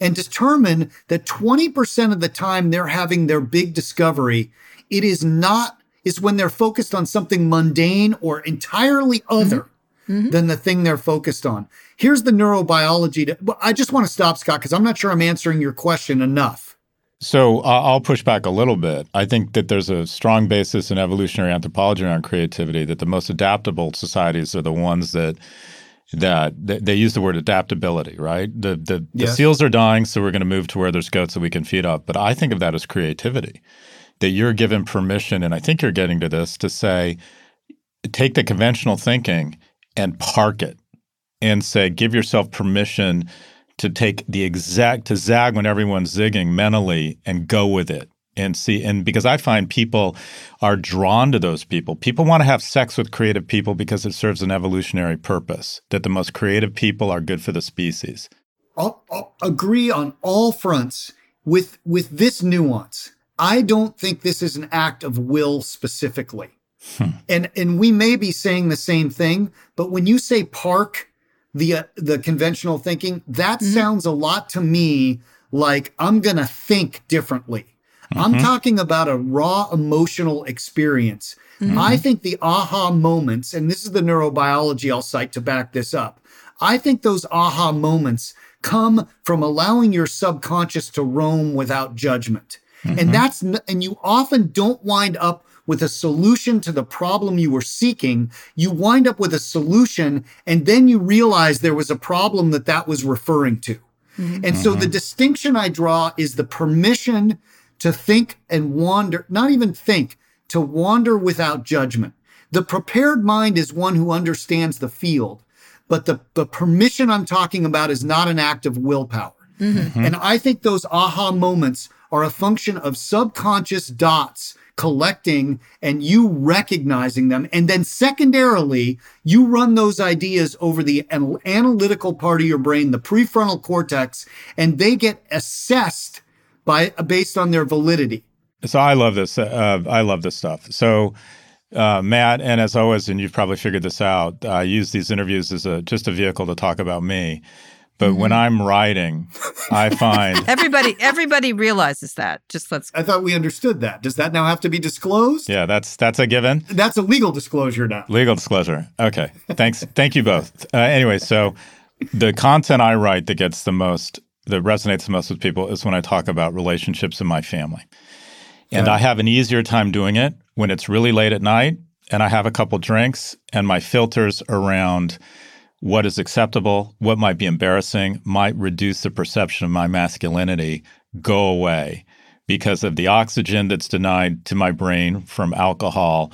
And determine that 20% of the time they're having their big discovery, it is not, is when they're focused on something mundane or entirely other Mm-hmm. than the thing they're focused on. Here's the neurobiology. To, I just want to stop, Scott, because I'm not sure I'm answering your question enough. So uh, I'll push back a little bit. I think that there's a strong basis in evolutionary anthropology around creativity. That the most adaptable societies are the ones that that they, they use the word adaptability, right? The the, the Yes. seals are dying, so we're going to move to where there's goats that we can feed up. But I think of that as creativity. That you're given permission, and I think you're getting to this to say, take the conventional thinking and park it, and say, give yourself permission to take the exact to zag when everyone's zigging mentally and go with it and see and because I find people are drawn to those people. People want to have sex with creative people because it serves an evolutionary purpose. That the most creative people are good for the species. I'll, I'll agree on all fronts with with this nuance. I don't think this is an act of will specifically. Hmm. And and we may be saying the same thing, but when you say park the uh, the conventional thinking, that mm-hmm. sounds a lot to me like I'm going to think differently. I'm mm-hmm. talking about a raw emotional experience. Mm-hmm. I think the aha moments, and this is the neurobiology I'll cite to back this up. I think those aha moments come from allowing your subconscious to roam without judgment. Mm-hmm. And that's, and you often don't wind up with a solution to the problem you were seeking. You wind up with a solution and then you realize there was a problem that that was referring to. Mm-hmm. And so the mm-hmm. distinction I draw is the permission to think and wander, not even think, to wander without judgment. The prepared mind is one who understands the field, but the, the permission I'm talking about is not an act of willpower. And I think those aha moments are a function of subconscious dots collecting and you recognizing them. And then secondarily, you run those ideas over the analytical part of your brain, the prefrontal cortex, and they get assessed by based on their validity. So I love this. Uh, I love this stuff. So. Uh, Matt, and as always, and you've probably figured this out, I use these interviews as a just a vehicle to talk about me. But when I'm writing, I find Everybody, everybody realizes that. Just let's. I thought we understood that. Does that now have to be disclosed? yeah, that's that's a given. That's a legal disclosure now. Legal disclosure. Okay. Thanks. Thank you both. Uh, anyway, so the content I write that gets the most, that resonates the most with people is when I talk about relationships in my family. And I have an easier time doing it when it's really late at night and I have a couple drinks and my filters around what is acceptable, what might be embarrassing, might reduce the perception of my masculinity go away because of the oxygen that's denied to my brain from alcohol.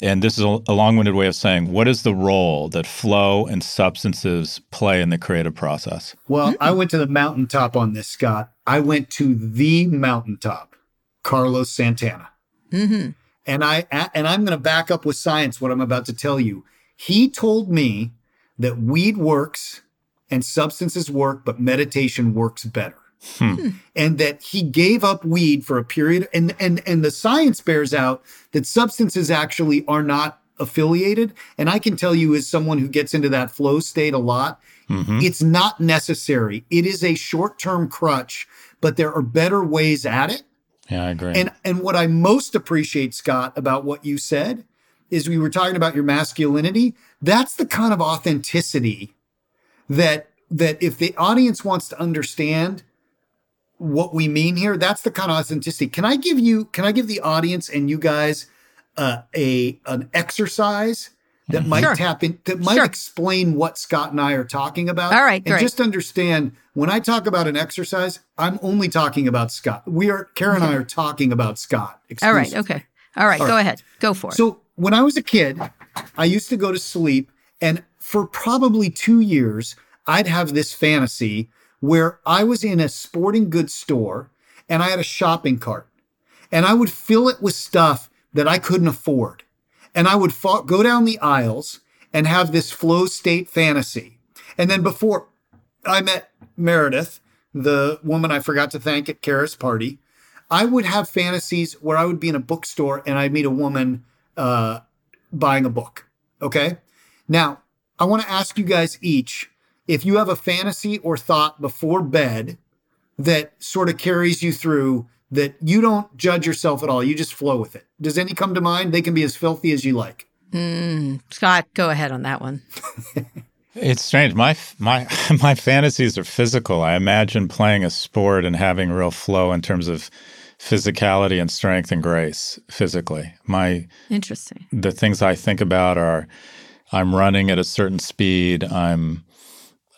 And this is a a long-winded way of saying what is the role that flow and substances play in the creative process? Well, I went to the mountaintop on this, Scott. I went to the mountaintop, Carlos Santana. Mm-hmm. And I and I'm going to back up with science what I'm about to tell you. He told me that weed works and substances work, but meditation works better. Hmm. Hmm. And that he gave up weed for a period and and and the science bears out that substances actually are not affiliated. And I can tell you as someone who gets into that flow state a lot, mm-hmm. it's not necessary. It is a short-term crutch, but there are better ways at it. Yeah, I agree. And and what I most appreciate, Scott, about what you said is we were talking about your masculinity. That's the kind of authenticity that that if the audience wants to understand what we mean here, that's the kind of authenticity. Can I give you? Can I give the audience and you guys uh, a an exercise that might Sure. tap in that might Sure. explain what Scott and I are talking about? All right, and great. just understand when I talk about an exercise, I'm only talking about Scott. We are Karen and I are talking about Scott. All right, okay. All right, All Go right. ahead. Go for it. So when I was a kid, I used to go to sleep, and for probably two years, I'd have this fantasy where I was in a sporting goods store and I had a shopping cart, and I would fill it with stuff that I couldn't afford, and I would go down the aisles and have this flow state fantasy, and then before I met Meredith, the woman I forgot to thank at Kara's party, I would have fantasies where I would be in a bookstore and I'd meet a woman uh, buying a book. Okay. Now, I want to ask you guys each if you have a fantasy or thought before bed that sort of carries you through that you don't judge yourself at all. You just flow with it. Does any come to mind? They can be as filthy as you like. Mm, Scott, go ahead on that one. It's strange. My my my fantasies are physical. I imagine playing a sport and having real flow in terms of physicality and strength and grace physically. My interesting. The things I think about are I'm running at a certain speed. I'm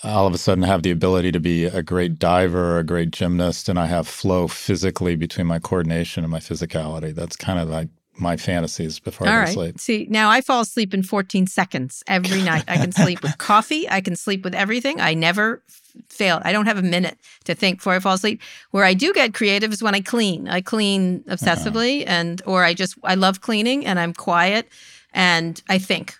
all of a sudden have the ability to be a great diver, a great gymnast, and I have flow physically between my coordination and my physicality. That's kind of like my fantasies before All I go right. to sleep. See, now I fall asleep in 14 seconds every night. I can sleep with coffee. I can sleep with everything. I never f- fail. I don't have a minute to think before I fall asleep. Where I do get creative is when I clean. I clean obsessively and or I just I love cleaning and I'm quiet and I think.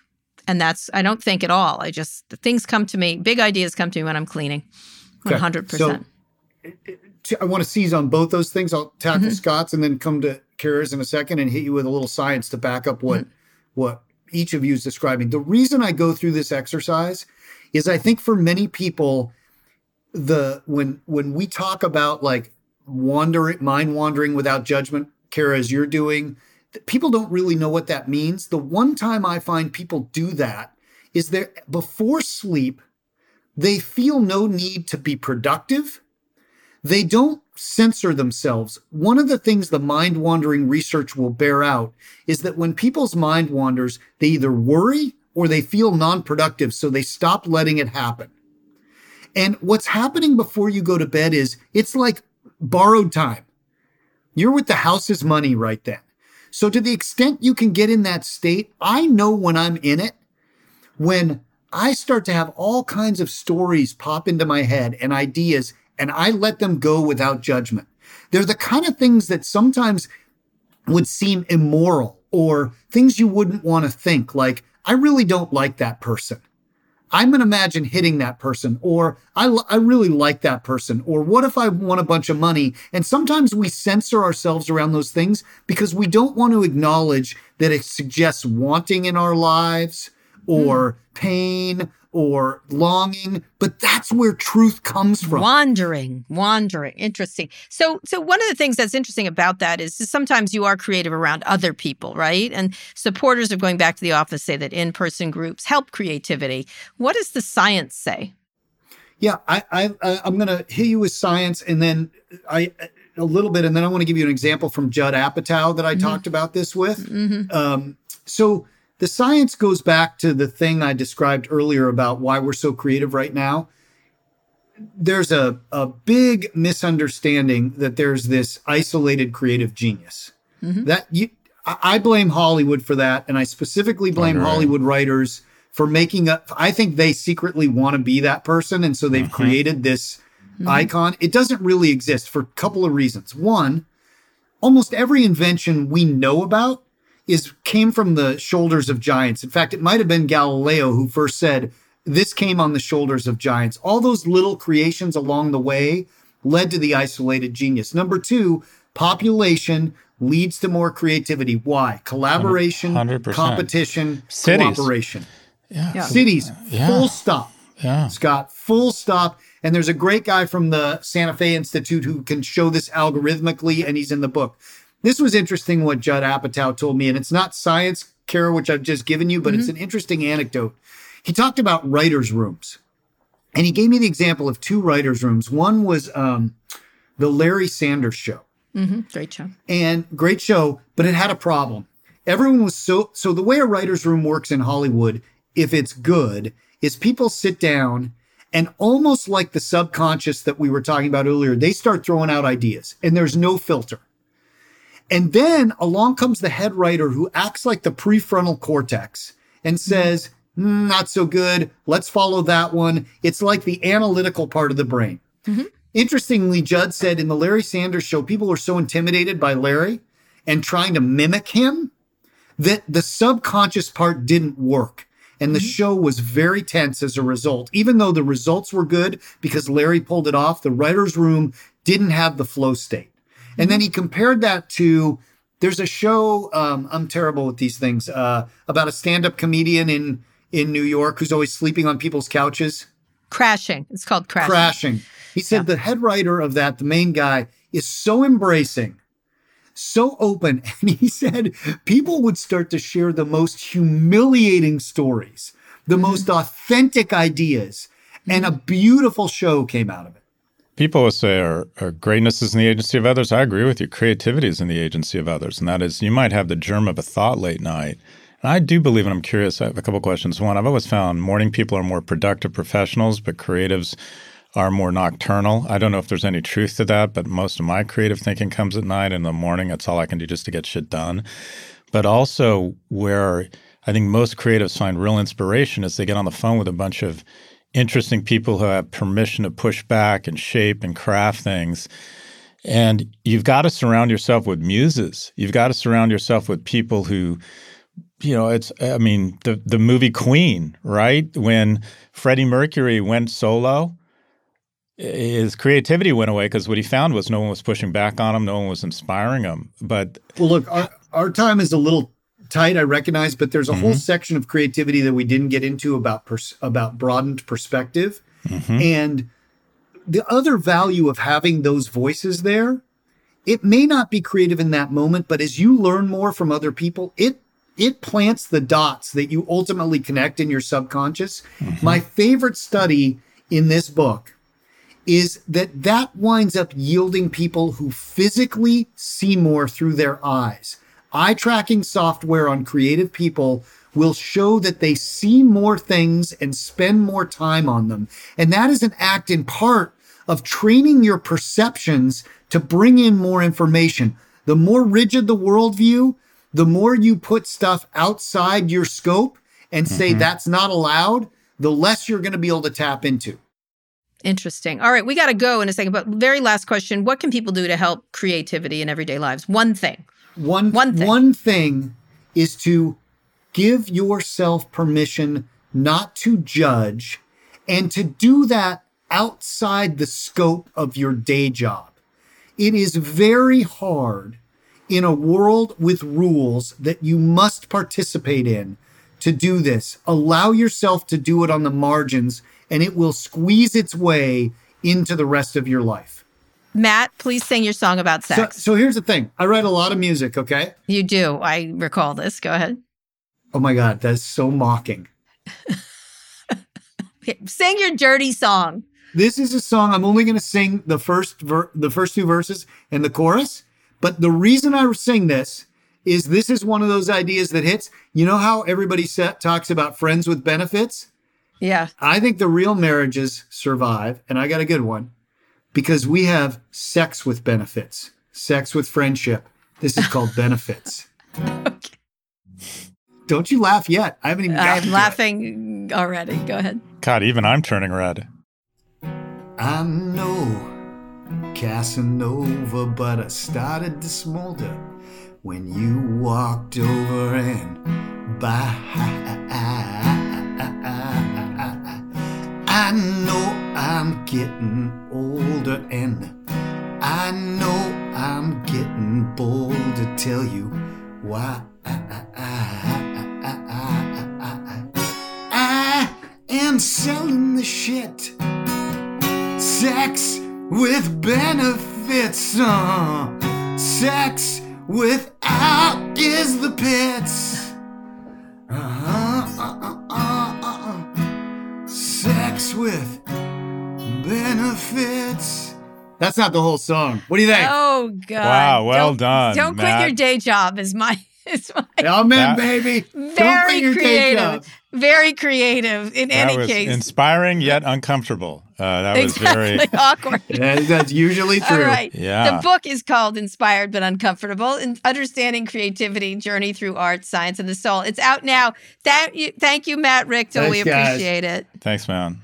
And that's I don't think at all. I just the things come to me, big ideas come to me when I'm cleaning. 100%. So, t- I want to seize on both those things. I'll tackle Mhm. Scott's and then come to Kara's in a second and hit you with a little science to back up what mm-hmm. what each of you is describing. The reason I go through this exercise is I think for many people, the when when we talk about like wandering, mind wandering without judgment, Kara, as you're doing, people don't really know what that means. The one time I find people do that is that before sleep, they feel no need to be productive. They don't censor themselves. One of the things the mind wandering research will bear out is that when people's mind wanders, they either worry or they feel non productive, so they stop letting it happen. And what's happening before you go to bed is it's like borrowed time. You're with the house's money right then. So, to the extent you can get in that state, I know when I'm in it, when I start to have all kinds of stories pop into my head and ideas, and I let them go without judgment. They're the kind of things that sometimes would seem immoral or things you wouldn't want to think, like, I really don't like that person. I'm going to imagine hitting that person, or I, l- I really like that person, or what if I won a bunch of money? And sometimes we censor ourselves around those things because we don't want to acknowledge that it suggests wanting in our lives or hmm. pain or longing, but that's where truth comes from. Wandering, wandering. Interesting. So, so one of the things that's interesting about that is sometimes you are creative around other people, right? And supporters of going back to the office say that in-person groups help creativity. What does the science say? Yeah, I, I, I'm going to hit you with science, and then I a little bit, and then I want to give you an example from Judd Apatow that I talked about this with. Um, so the science goes back to the thing I described earlier about why we're so creative right now. There's a, a big misunderstanding that there's this isolated creative genius. Mm-hmm. That you, I blame Hollywood for that, and I specifically blame. Hollywood writers for making up. I think they secretly want to be that person, and so they've mm-hmm. created this mm-hmm. icon. It doesn't really exist for a couple of reasons. One, almost every invention we know about is came from the shoulders of giants. In fact, it might have been Galileo who first said this came on the shoulders of giants. All those little creations along the way led to the isolated genius. Number 2, population leads to more creativity. Why? Collaboration, 100%. competition, Cities. cooperation. Yeah. Cities, Yeah. full stop. Yeah. Scott, full stop. And there's a great guy from the Santa Fe Institute who can show this algorithmically, and he's in the book. This was interesting what Judd Apatow told me, and it's not science, Kara, which I've just given you, but it's an interesting anecdote. He talked about writers' rooms, and he gave me the example of two writers' rooms. One was um, the Larry Sanders Show Mm-hmm. Great show. and great show, but it had a problem. Everyone was so so the way a writer's room works in Hollywood, if it's good, is people sit down and almost like the subconscious that we were talking about earlier, they start throwing out ideas and there's no filter. And then along comes the head writer who acts like the prefrontal cortex and hmm. says, "Hmm, not so good. Let's follow that one. It's like the analytical part of the brain. Mm-hmm. Interestingly, Judd said in the Larry Sanders show, people were so intimidated by Larry and trying to mimic him that the subconscious part didn't work. And the mm-hmm. show was very tense as a result. Even though the results were good because Larry pulled it off, the writer's room didn't have the flow state. And then he compared that to there's a show, um, I'm terrible with these things, uh, about a stand up comedian in, in New York who's always sleeping on people's couches. Crashing. It's called crashing. Crashing. He said the head writer of that, the main guy, is so embracing, so open. And he said people would start to share the most humiliating stories, the most authentic ideas, and a beautiful show came out of it. People will say our, our greatness is in the agency of others. I agree with you. Creativity is in the agency of others. And that is, you might have the germ of a thought late night. And I do believe, and I'm curious, I have a couple questions. One, I've always found morning people are more productive professionals, but creatives are more nocturnal. I don't know if there's any truth to that, but most of my creative thinking comes at night. In the morning, that's all I can do just to get shit done. But also, where I think most creatives find real inspiration is they get on the phone with a bunch of interesting people who have permission to push back and shape and craft things. And you've got to surround yourself with muses. You've got to surround yourself with people who, you know, it's, I mean, the, the movie Queen, right? When Freddie Mercury went solo, his creativity went away because what he found was no one was pushing back on him, no one was inspiring him. But well, look, our, our time is a little tight, I recognize, but there's a mm-hmm. whole section of creativity that we didn't get into about pers- about broadened perspective, mm-hmm. and the other value of having those voices there. It may not be creative in that moment, but as you learn more from other people, it it plants the dots that you ultimately connect in your subconscious. Mm-hmm. My favorite study in this book is that that winds up yielding people who physically see more through their eyes. Eye tracking software on creative people will show that they see more things and spend more time on them. And that is an act in part of training your perceptions to bring in more information. The more rigid the worldview, the more you put stuff outside your scope and say mm-hmm. that's not allowed, the less you're going to be able to tap into. Interesting. All right, we got to go in a second, but very last question, what can people do to help creativity in everyday lives? One thing. One one thing. one thing is to give yourself permission not to judge and to do that outside the scope of your day job. It is very hard in a world with rules that you must participate in to do this. Allow yourself to do it on the margins and it will squeeze its way into the rest of your life. Matt, please sing your song about sex. So, so here's the thing I write a lot of music, okay? You do. I recall this. Go ahead. Oh my God, that's so mocking. sing your dirty song. This is a song I'm only going to sing the first ver- the first two verses and the chorus. But the reason I sing this is this is one of those ideas that hits. You know how everybody set, talks about friends with benefits? Yeah. I think the real marriages survive, and I got a good one, because we have sex with benefits, sex with friendship. This is called benefits. okay. Don't you laugh yet? I haven't even. I'm laughing yet. already. Go ahead. God, even I'm turning red. I know Casanova, but I started to smolder when you walked over and by. I know I'm getting older and I know I'm getting bold to tell you why I, am selling the shit. Sex with benefits. Uh, sex without is the pits. Uh-huh, uh-uh, uh-uh. Sex with benefits. That's not the whole song. What do you think? Oh God! Wow, well don't, done. Don't Matt. quit your day job. Is my is my. Amen, that, baby. Very creative. Very creative. In that any was case, inspiring yet uncomfortable. Uh, that exactly. was very awkward. yeah, that's usually true. All right. Yeah. The book is called Inspired but Uncomfortable: and Understanding Creativity: Journey Through Art, Science, and the Soul. It's out now. Thank you, thank you, Matt Richtel. We appreciate guys. it. Thanks, man.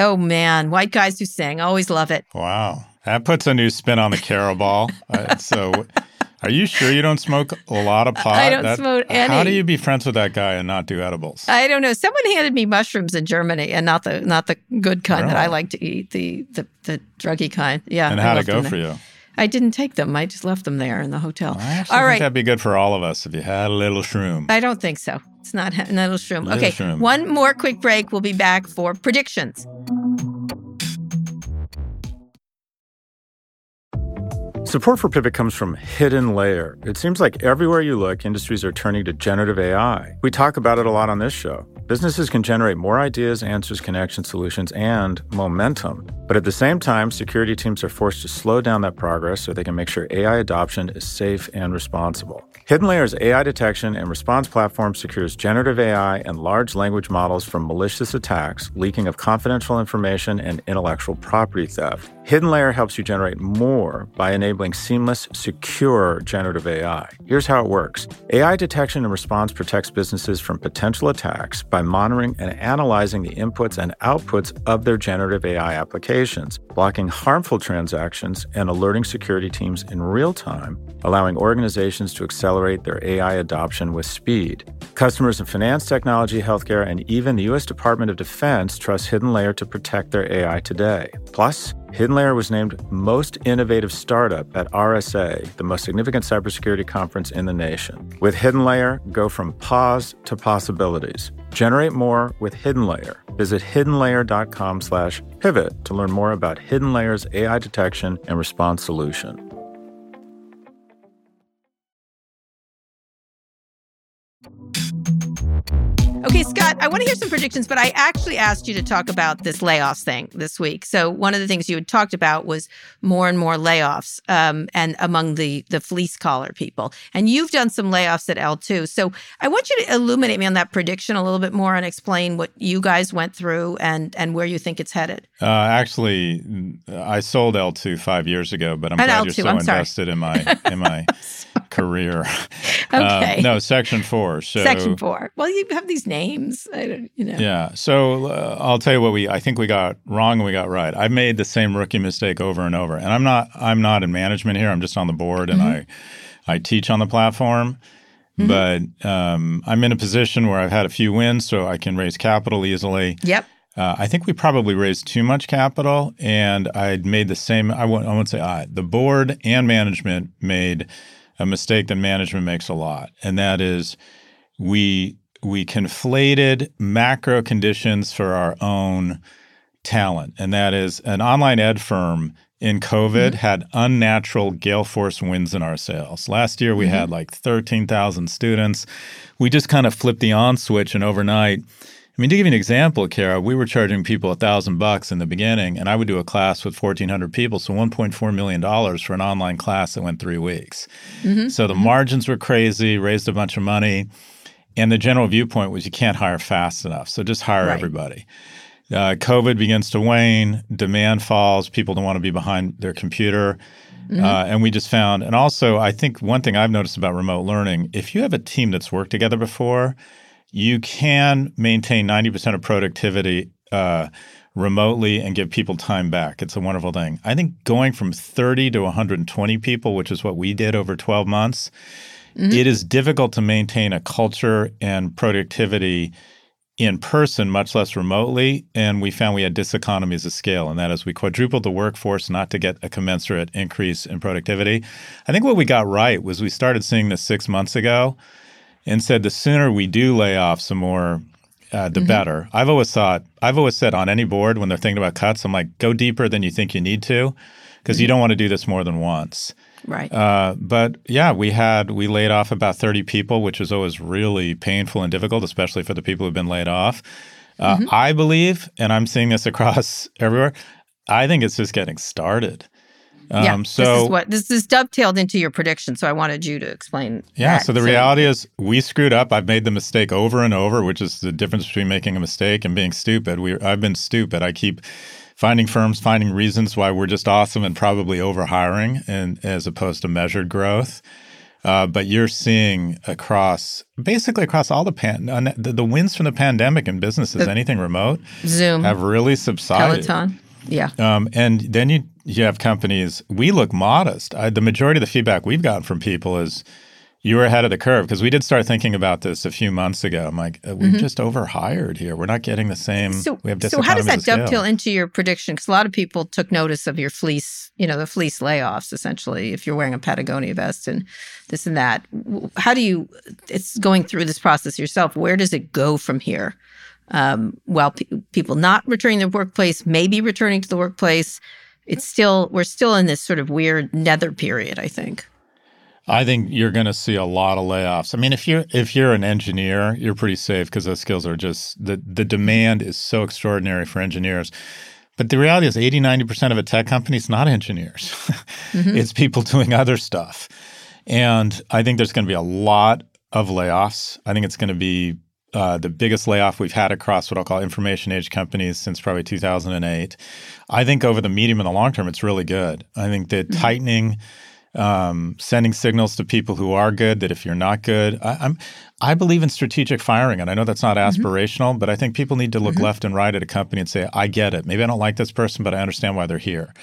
Oh man, white guys who sing. Always love it. Wow, that puts a new spin on the Carol ball. uh, so. Are you sure you don't smoke a lot of pot? I don't smoke any. How do you be friends with that guy and not do edibles? I don't know. Someone handed me mushrooms in Germany, and not the not the good kind that I like to eat, the the the druggy kind. Yeah. and I how'd it go for you? I didn't take them. I just left them there in the hotel. I actually All think right. that'd be good for all of us if you had a little shroom. I don't think so. It's not ha- not a shroom. Little okay. shroom. One more quick break. We'll be back for predictions. Support for Pivot comes from Hidden Layer. It seems like everywhere you look, industries are turning to generative AI. We talk about it a lot on this show. Businesses can generate more ideas, answers, connections, solutions, and momentum. But at the same time, security teams are forced to slow down that progress so they can make sure AI adoption is safe and responsible. Hidden Layer's AI detection and response platform secures generative AI and large language models from malicious attacks, leaking of confidential information, and intellectual property theft. Hidden Layer helps you generate more by enabling seamless, secure generative AI. Here's how it works AI detection and response protects businesses from potential attacks by monitoring and analyzing the inputs and outputs of their generative AI applications, blocking harmful transactions, and alerting security teams in real time, allowing organizations to accelerate their AI adoption with speed. Customers in finance, technology, healthcare, and even the U.S. Department of Defense trust Hidden Layer to protect their AI today. Plus, Hidden Layer was named Most Innovative Startup at RSA, the most significant cybersecurity conference in the nation. With Hidden Layer, go from pause to possibilities. Generate more with Hidden Layer. Visit hiddenlayer.com slash pivot to learn more about Hidden Layer's AI detection and response solution. Okay, Scott, I want to hear some predictions, but I actually asked you to talk about this layoffs thing this week. So one of the things you had talked about was more and more layoffs, um, and among the the fleece collar people. And you've done some layoffs at L2. So I want you to illuminate me on that prediction a little bit more and explain what you guys went through and and where you think it's headed. Uh, actually, I sold L2 five years ago, but I'm glad L2, you're so I'm sorry. invested in my in my career. Okay. Uh, no, Section Four. So Section four. Well, you have these names. I don't, you know. Yeah. So uh, I'll tell you what we I think we got wrong and we got right. I've made the same rookie mistake over and over. And I'm not I'm not in management here. I'm just on the board and I I teach on the platform. But um, I'm in a position where I've had a few wins, so I can raise capital easily. Yep. Uh, I think we probably raised too much capital, and I'd made the same. I won't, I won't say I. The board and management made a mistake that management makes a lot, and that is we we conflated macro conditions for our own talent, and that is an online ed firm in COVID mm-hmm. had unnatural gale force winds in our sales. Last year we mm-hmm. had like 13,000 students. We just kind of flipped the on switch and overnight I mean, to give you an example, Kara, we were charging people a thousand bucks in the beginning, and I would do a class with fourteen hundred people, so one point four million dollars for an online class that went three weeks. So the margins were crazy, raised a bunch of money, and the general viewpoint was you can't hire fast enough, so just hire Right. everybody. Uh, COVID begins to wane, demand falls, people don't want to be behind their computer. Uh, and we just found, and also, I think one thing I've noticed about remote learning if you have a team that's worked together before, you can maintain 90% of productivity uh, remotely and give people time back. It's a wonderful thing. I think going from 30 to 120 people, which is what we did over 12 months, it is difficult to maintain a culture and productivity in person, much less remotely. And we found we had diseconomies of scale, and that is we quadrupled the workforce not to get a commensurate increase in productivity. I think what we got right was we started seeing this six months ago and said the sooner we do lay off some more, uh, the better. I've always thought, I've always said on any board when they're thinking about cuts, I'm like, go deeper than you think you need to, because you don't want to do this more than once. Right. Uh, but yeah, we had we laid off about 30 people, which was always really painful and difficult, especially for the people who've been laid off. Uh, I believe, and I'm seeing this across everywhere. I think it's just getting started. Um, yeah. so this is what this is dovetailed into your prediction. So I wanted you to explain. Yeah. that. So the reality is, we screwed up. I've made the mistake over and over, which is the difference between making a mistake and being stupid. We, I've been stupid. I keep finding firms, finding reasons why we're just awesome and probably overhiring, and as opposed to measured growth. Uh, but you're seeing across, basically across all the pan, the, the wins from the pandemic in businesses, anything remote, Zoom, have really subsided. Peloton. Yeah. Um, and then you you have companies. We look modest. I, the majority of the feedback we've gotten from people is you were ahead of the curve because we did start thinking about this a few months ago. I'm like, uh, we've just overhired here. We're not getting the same. So, we have so how does that dovetail into your prediction? Because a lot of people took notice of your fleece, you know, the fleece layoffs, essentially, if you're wearing a Patagonia vest and this and that. How do you, it's going through this process yourself, where does it go from here? Um, while pe- people not returning to the workplace, maybe returning to the workplace, it's still, we're still in this sort of weird nether period, I think. I think you're going to see a lot of layoffs. I mean, if you're if you're an engineer, you're pretty safe because those skills are just the the demand is so extraordinary for engineers. But the reality is 80 90% of a tech company is not engineers. it's people doing other stuff. And I think there's going to be a lot of layoffs. I think it's going to be uh, the biggest layoff we've had across what I'll call information age companies since probably 2008. I think over the medium and the long term, it's really good. I think that tightening um, sending signals to people who are good that if you're not good, I, I'm I believe in strategic firing, and I know that's not mm-hmm. aspirational, but I think people need to look mm-hmm. left and right at a company and say, I get it. Maybe I don't like this person, but I understand why they're here.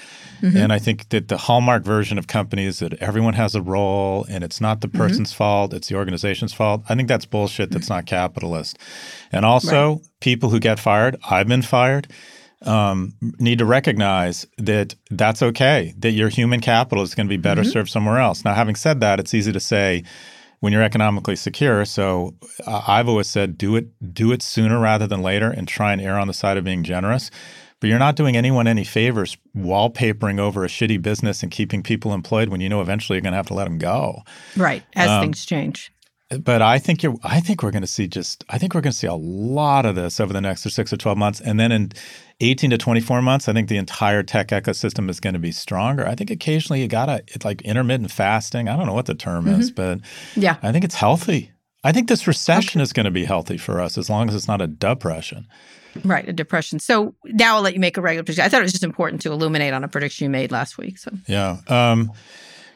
Mm-hmm. And I think that the hallmark version of companies that everyone has a role and it's not the person's fault, it's the organization's fault. I think that's bullshit. That's not capitalist. And also, people who get fired, I've been fired um, need to recognize that that's okay, that your human capital is going to be better served somewhere else. Now, having said that, it's easy to say when you're economically secure. So uh, I've always said do it do it sooner rather than later and try and err on the side of being generous. But you're not doing anyone any favors wallpapering over a shitty business and keeping people employed when you know eventually you're going to have to let them go. Right. As Um, things change. But I think you're. I think we're going to see just. I think we're going to see a lot of this over the next six or twelve months, and then in eighteen to twenty-four months, I think the entire tech ecosystem is going to be stronger. I think occasionally you gotta. It's like intermittent fasting. I don't know what the term is, but Yeah. I think it's healthy. I think this recession is going to be healthy for us as long as it's not a depression. Right. A depression. So now I'll let you make a regular prediction. I thought it was just important to illuminate on a prediction you made last week. So Yeah. Um,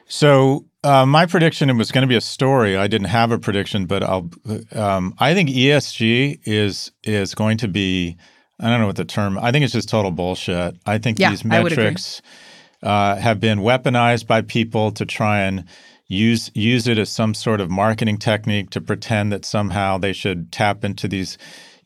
so uh, my prediction it was going to be a story. I didn't have a prediction, but I'll. Um, I think ESG is is going to be. I don't know what the term. I think it's just total bullshit. I think Yeah, these I would agree. metrics uh, have been weaponized by people to try and use use it as some sort of marketing technique to pretend that somehow they should tap into these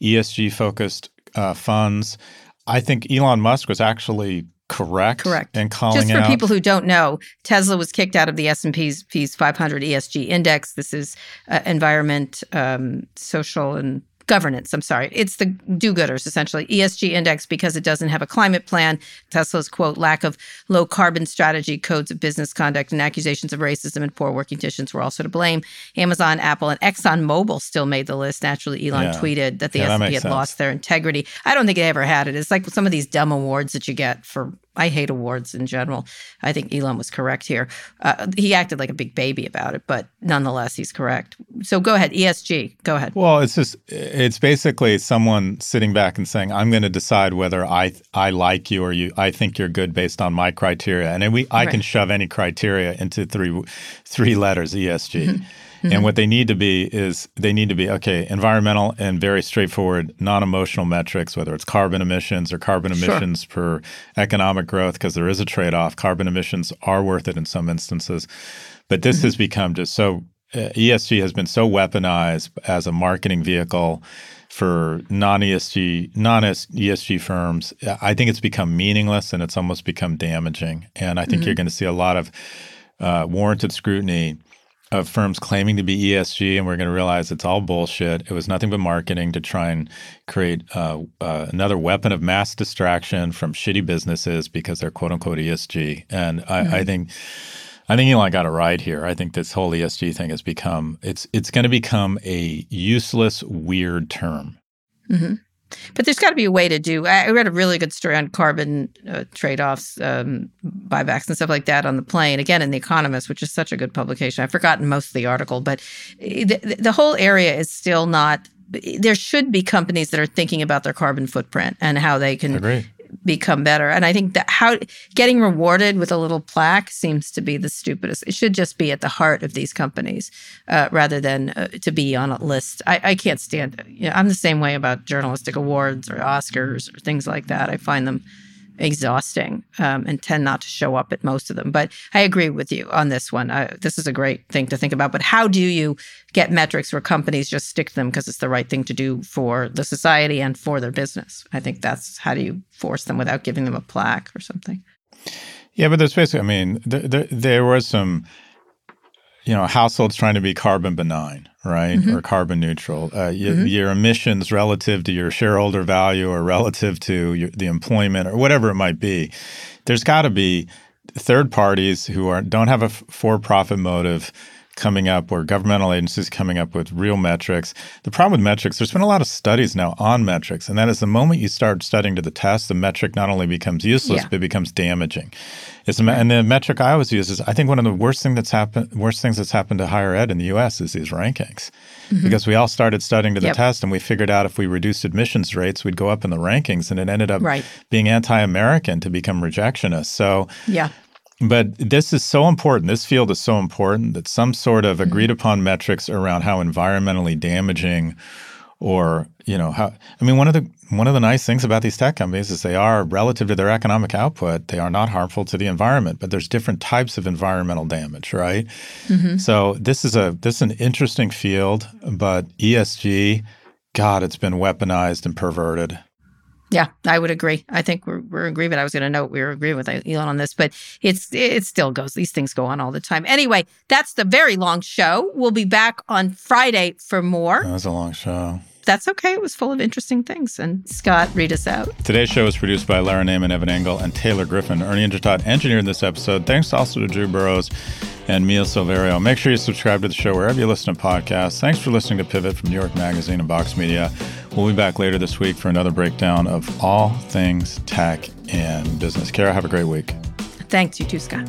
ESG focused uh, funds. I think Elon Musk was actually correct, Correct. And calling just for out people who don't know, Tesla was kicked out of the S&P's P's 500 ESG index. This is uh, environment, um, social, and governance. I'm sorry. It's the do-gooders, essentially. ESG index because it doesn't have a climate plan. Tesla's, quote, lack of low carbon strategy, codes of business conduct, and accusations of racism and poor working conditions were also to blame. Amazon, Apple, and ExxonMobil still made the list. Naturally, Elon Yeah. tweeted that the Yeah, S&P had sense. lost their integrity. I don't think they ever had it. It's like some of these dumb awards that you get for. I hate awards in general. I think Elon was correct here. Uh, he acted like a big baby about it, but nonetheless, he's correct. So go ahead, ESG. Go ahead. Well, it's just it's basically someone sitting back and saying, "I'm going to decide whether I I like you or you I think you're good based on my criteria." And we I can shove any criteria into three three letters ESG. Mm-hmm. And what they need to be is they need to be okay, environmental and very straightforward, non-emotional metrics, whether it's carbon emissions or carbon Sure. emissions per economic growth, because there is a trade-off. Carbon emissions are worth it in some instances, but this has become just so uh, ESG has been so weaponized as a marketing vehicle for non-ESG non-ESG firms. I think it's become meaningless and it's almost become damaging. And I think you're going to see a lot of uh, warranted scrutiny of firms claiming to be ESG, and we're going to realize it's all bullshit. It was nothing but marketing to try and create uh, uh, another weapon of mass distraction from shitty businesses because they're quote unquote ESG. And I, I think. I think Elon got it right here. I think this whole ESG thing has become it's it's going to become a useless, weird term. But there's got to be a way to do. I read a really good story on carbon uh, trade-offs, um, buybacks, and stuff like that on the plane. Again, in the Economist, which is such a good publication. I've forgotten most of the article, but eh, the, the whole area is still not. There should be companies that are thinking about their carbon footprint and how they can. Become better. And I think that how getting rewarded with a little plaque seems to be the stupidest. It should just be at the heart of these companies uh, rather than uh, to be on a list. I, I can't stand it. You know, I'm the same way about journalistic awards or Oscars or things like that. I find them exhausting um, and tend not to show up at most of them. But I agree with you on this one. Uh, this is a great thing to think about. But how do you get metrics where companies just stick to them because it's the right thing to do for the society and for their business? I think that's how do you force them without giving them a plaque or something. Yeah, but there's basically, I mean, there, there, there was some you know, households trying to be carbon benign, right, mm-hmm. or carbon neutral. Uh, y- mm-hmm. Your emissions relative to your shareholder value or relative to your, the employment or whatever it might be. There's got to be third parties who are don't have a f- for-profit motive coming up or governmental agencies coming up with real metrics. The problem with metrics, there's been a lot of studies now on metrics, and that is the moment you start studying to the test, the metric not only becomes useless, yeah. but becomes damaging. It's, and the metric I always use is I think one of the worst thing that's happened, worst things that's happened to higher ed in the U.S. is these rankings, mm-hmm. because we all started studying to the yep. test, and we figured out if we reduced admissions rates, we'd go up in the rankings, and it ended up right. being anti-American to become rejectionist. So yeah. But this is so important. This field is so important that some sort of agreed mm-hmm. upon metrics around how environmentally damaging or you know how I mean one of the one of the nice things about these tech companies is they are relative to their economic output they are not harmful to the environment but there's different types of environmental damage right mm-hmm. so this is a this is an interesting field but ESG god it's been weaponized and perverted yeah, I would agree. I think we're we're agreement. I was going to note we were agreeing with Elon on this, but it's it still goes. These things go on all the time. Anyway, that's the very long show. We'll be back on Friday for more. That was a long show. That's okay. It was full of interesting things. And Scott, read us out. Today's show was produced by Lara Naaman, Evan Engel, and Taylor Griffin. Ernie Indradat engineered this episode. Thanks also to Drew Burrows and Mia Silverio. Make sure you subscribe to the show wherever you listen to podcasts. Thanks for listening to Pivot from New York Magazine and Vox Media. We'll be back later this week for another breakdown of all things tech and business. Kara, have a great week. Thanks, you too, Scott.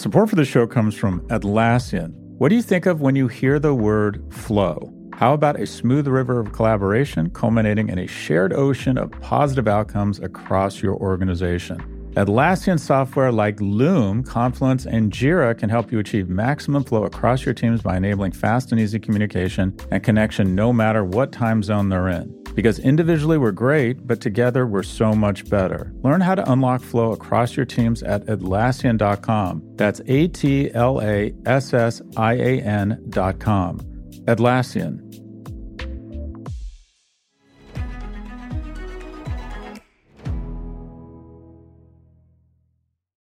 Support for the show comes from Atlassian. What do you think of when you hear the word flow? How about a smooth river of collaboration culminating in a shared ocean of positive outcomes across your organization? Atlassian software like Loom, Confluence, and Jira can help you achieve maximum flow across your teams by enabling fast and easy communication and connection no matter what time zone they're in. Because individually we're great, but together we're so much better. Learn how to unlock flow across your teams at Atlassian.com. That's A T L A S S I A N.com. Atlassian